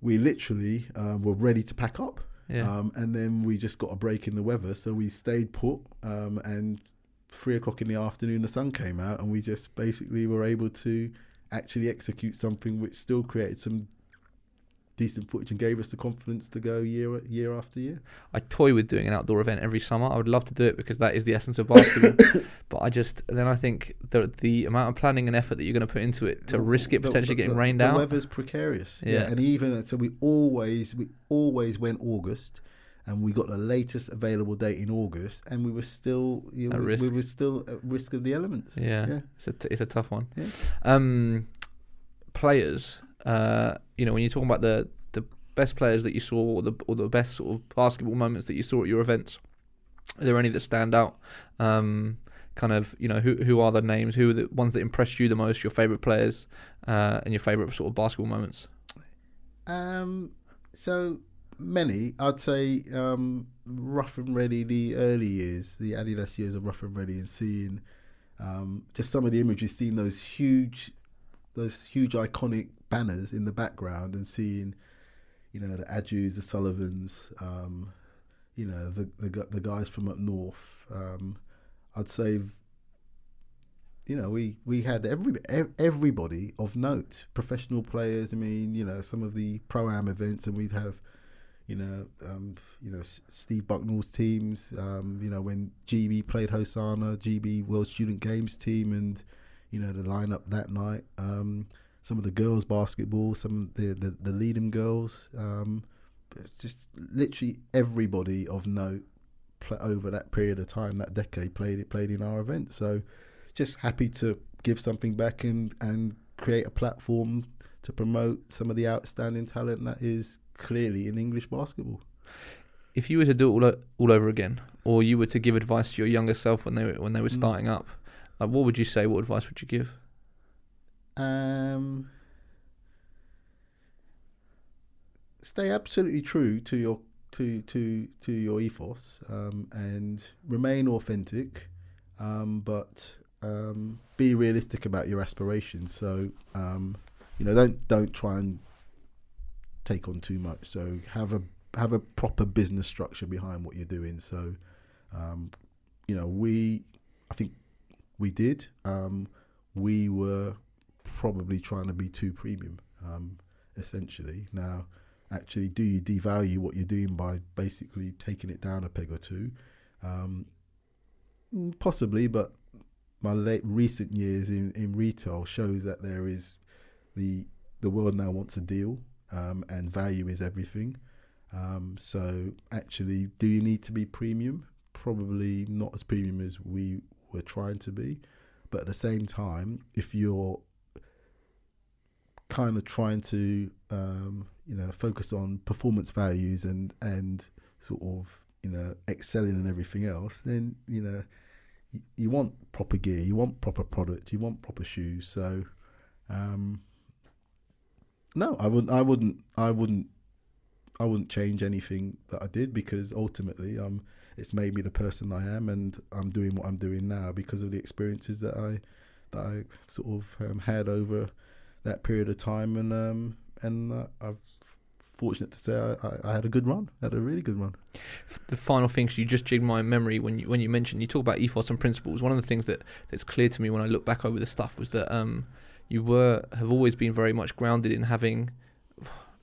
S3: we literally um, were ready to pack up.
S2: Yeah.
S3: Um, and then we just got a break in the weather, so we stayed put. Um, and three o'clock in the afternoon, the sun came out, and we just basically were able to actually execute something which still created some decent footage and gave us the confidence to go year year after year.
S2: I toy with doing an outdoor event every summer. I would love to do it because that is the essence of basketball. but I just then I think the the amount of planning and effort that you're going to put into it to risk it potentially
S3: the-
S2: getting rained
S3: the
S2: out.
S3: The weather's precarious.
S2: Yeah.
S3: Yeah. and even so, we always we always went August, and we got the latest available date in August, and we were still you know, we, we were still at risk of the elements.
S2: Yeah,
S3: yeah.
S2: it's a t- it's a tough one.
S3: Yeah.
S2: Um, players, uh, you know, when you're talking about the the best players that you saw, or the or the best sort of basketball moments that you saw at your events, are there any that stand out? Um, kind of, you know, who who are the names? Who are the ones that impressed you the most? Your favorite players, uh, and your favorite sort of basketball moments.
S3: Um, so many, I'd say, um, rough and ready. The early years, the Adidas years of rough and ready, and seeing um, just some of the images, seeing those huge, those huge iconic banners in the background, and seeing, you know, the Ajous, the Sullivans, um, you know, the, the the guys from up north. Um, I'd say you know, we, we had every everybody of note, professional players. I mean, you know, some of the pro am events, and we'd have, you know, um, you know, Steve Bucknall's teams. Um, you know, when GB played Hosana, GB World Student Games team, and you know the lineup that night. Um, some of the girls basketball, some of the the, the Leadham girls. Um, just literally everybody of note pl- over that period of time, that decade, played it played in our event. So just happy to give something back and and create a platform to promote some of the outstanding talent that is clearly in English basketball.
S2: If you were to do it all, o- all over again, or you were to give advice to your younger self when they were, when they were
S3: Mm.
S2: starting up, uh, what would you say? What advice would you give?
S3: Um, stay absolutely true to your to to to your ethos um, and remain authentic, um, but um, be realistic about your aspirations. So um, you know, don't don't try and take on too much. So have a have a proper business structure behind what you're doing. So um, you know, we I think we did. Um, we were probably trying to be too premium, um, essentially. Now, actually, do you devalue what you're doing by basically taking it down a peg or two? Um, mm, possibly, but my late recent years in, in retail shows that there is the the world now wants a deal, um, and value is everything. Um, so, actually, do you need to be premium? Probably not as premium as we were trying to be, but at the same time, if you're kind of trying to um, you know focus on performance values and and sort of you know excelling and everything else, then you know you, want proper gear, you want proper product, you want proper shoes. So um, no, I wouldn't. I wouldn't. I wouldn't. I wouldn't change anything that I did because ultimately, um, it's made me the person I am, and I'm doing what I'm doing now because of the experiences that I that I sort of um, had over that period of time, and um, and uh, I've fortunate to say I, I, I had a good run. I had a really good run.
S2: the final thing, you just jigged my memory when you when you mentioned you talk about ethos and principles. One of the things that that's clear to me when I look back over the stuff was that um, you were have always been very much grounded in having.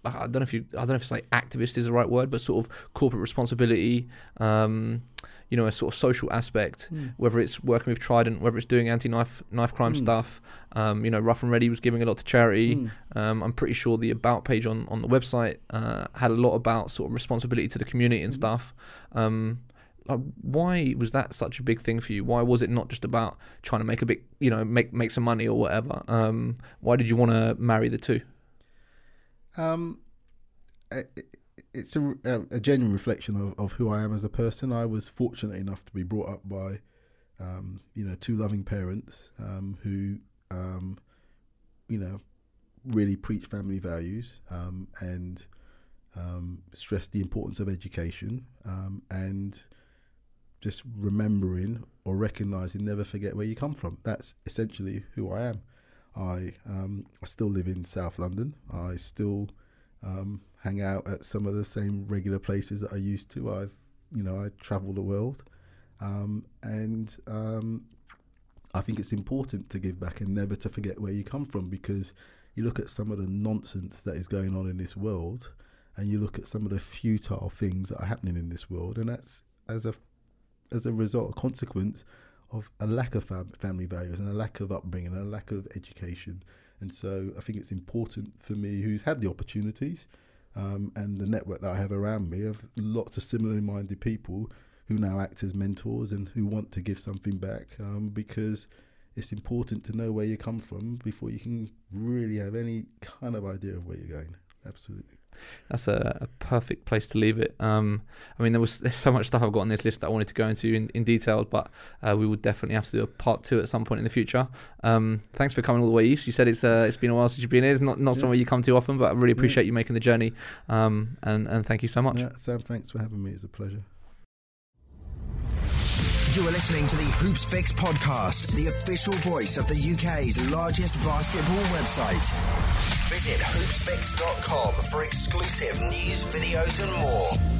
S2: I don't know if you I don't know if it's like activist is the right word, but sort of corporate responsibility. Um, you know, a sort of social aspect, whether it's working with Trident, whether it's doing anti-knife knife crime
S3: Mm.
S2: stuff. Um, you know, Rough and Ready was giving a lot to charity.
S3: Mm.
S2: Um, I'm pretty sure the about page on, on the website uh, had a lot about sort of responsibility to the community and
S3: Mhm.
S2: stuff. Um, like, why was that such a big thing for you? Why was it not just about trying to make a big, you know, make make some money or whatever? Um, why did you want to marry the two?
S3: Um, it's a, a genuine reflection of, of who I am as a person. I was fortunate enough to be brought up by, um, you know, two loving parents um, who, um, you know, really preach family values um, and um, stress the importance of education um, and just remembering or recognizing never forget where you come from. That's essentially who I am. I um, I still live in South London. I still um, hang out at some of the same regular places that I used to. I've you know I travel the world, um, and um, I think it's important to give back and never to forget where you come from because you look at some of the nonsense that is going on in this world, and you look at some of the futile things that are happening in this world, and that's as a as a result, a consequence of a lack of fam- family values and a lack of upbringing and a lack of education. And so I think it's important for me, who's had the opportunities um, and the network that I have around me, of lots of similarly minded people who now act as mentors and who want to give something back um, because it's important to know where you come from before you can really have any kind of idea of where you're going. Absolutely.
S2: That's a, a perfect place to leave it. Um, I mean, there was there's so much stuff I've got on this list that I wanted to go into in, in detail, but uh, we will definitely have to do a part two at some point in the future. Um, thanks for coming all the way east. You said it's uh, it's been a while since you've been here. It's not not
S3: Yeah.
S2: somewhere you come too often, but I really appreciate you making the journey. Um, and and thank you so much.
S3: Yeah, Sam, thanks for having me. It's a pleasure.
S1: You are listening to the Hoopsfix podcast, the official voice of the UK's largest basketball website. Visit hoopsfix.com for exclusive news, videos, and more.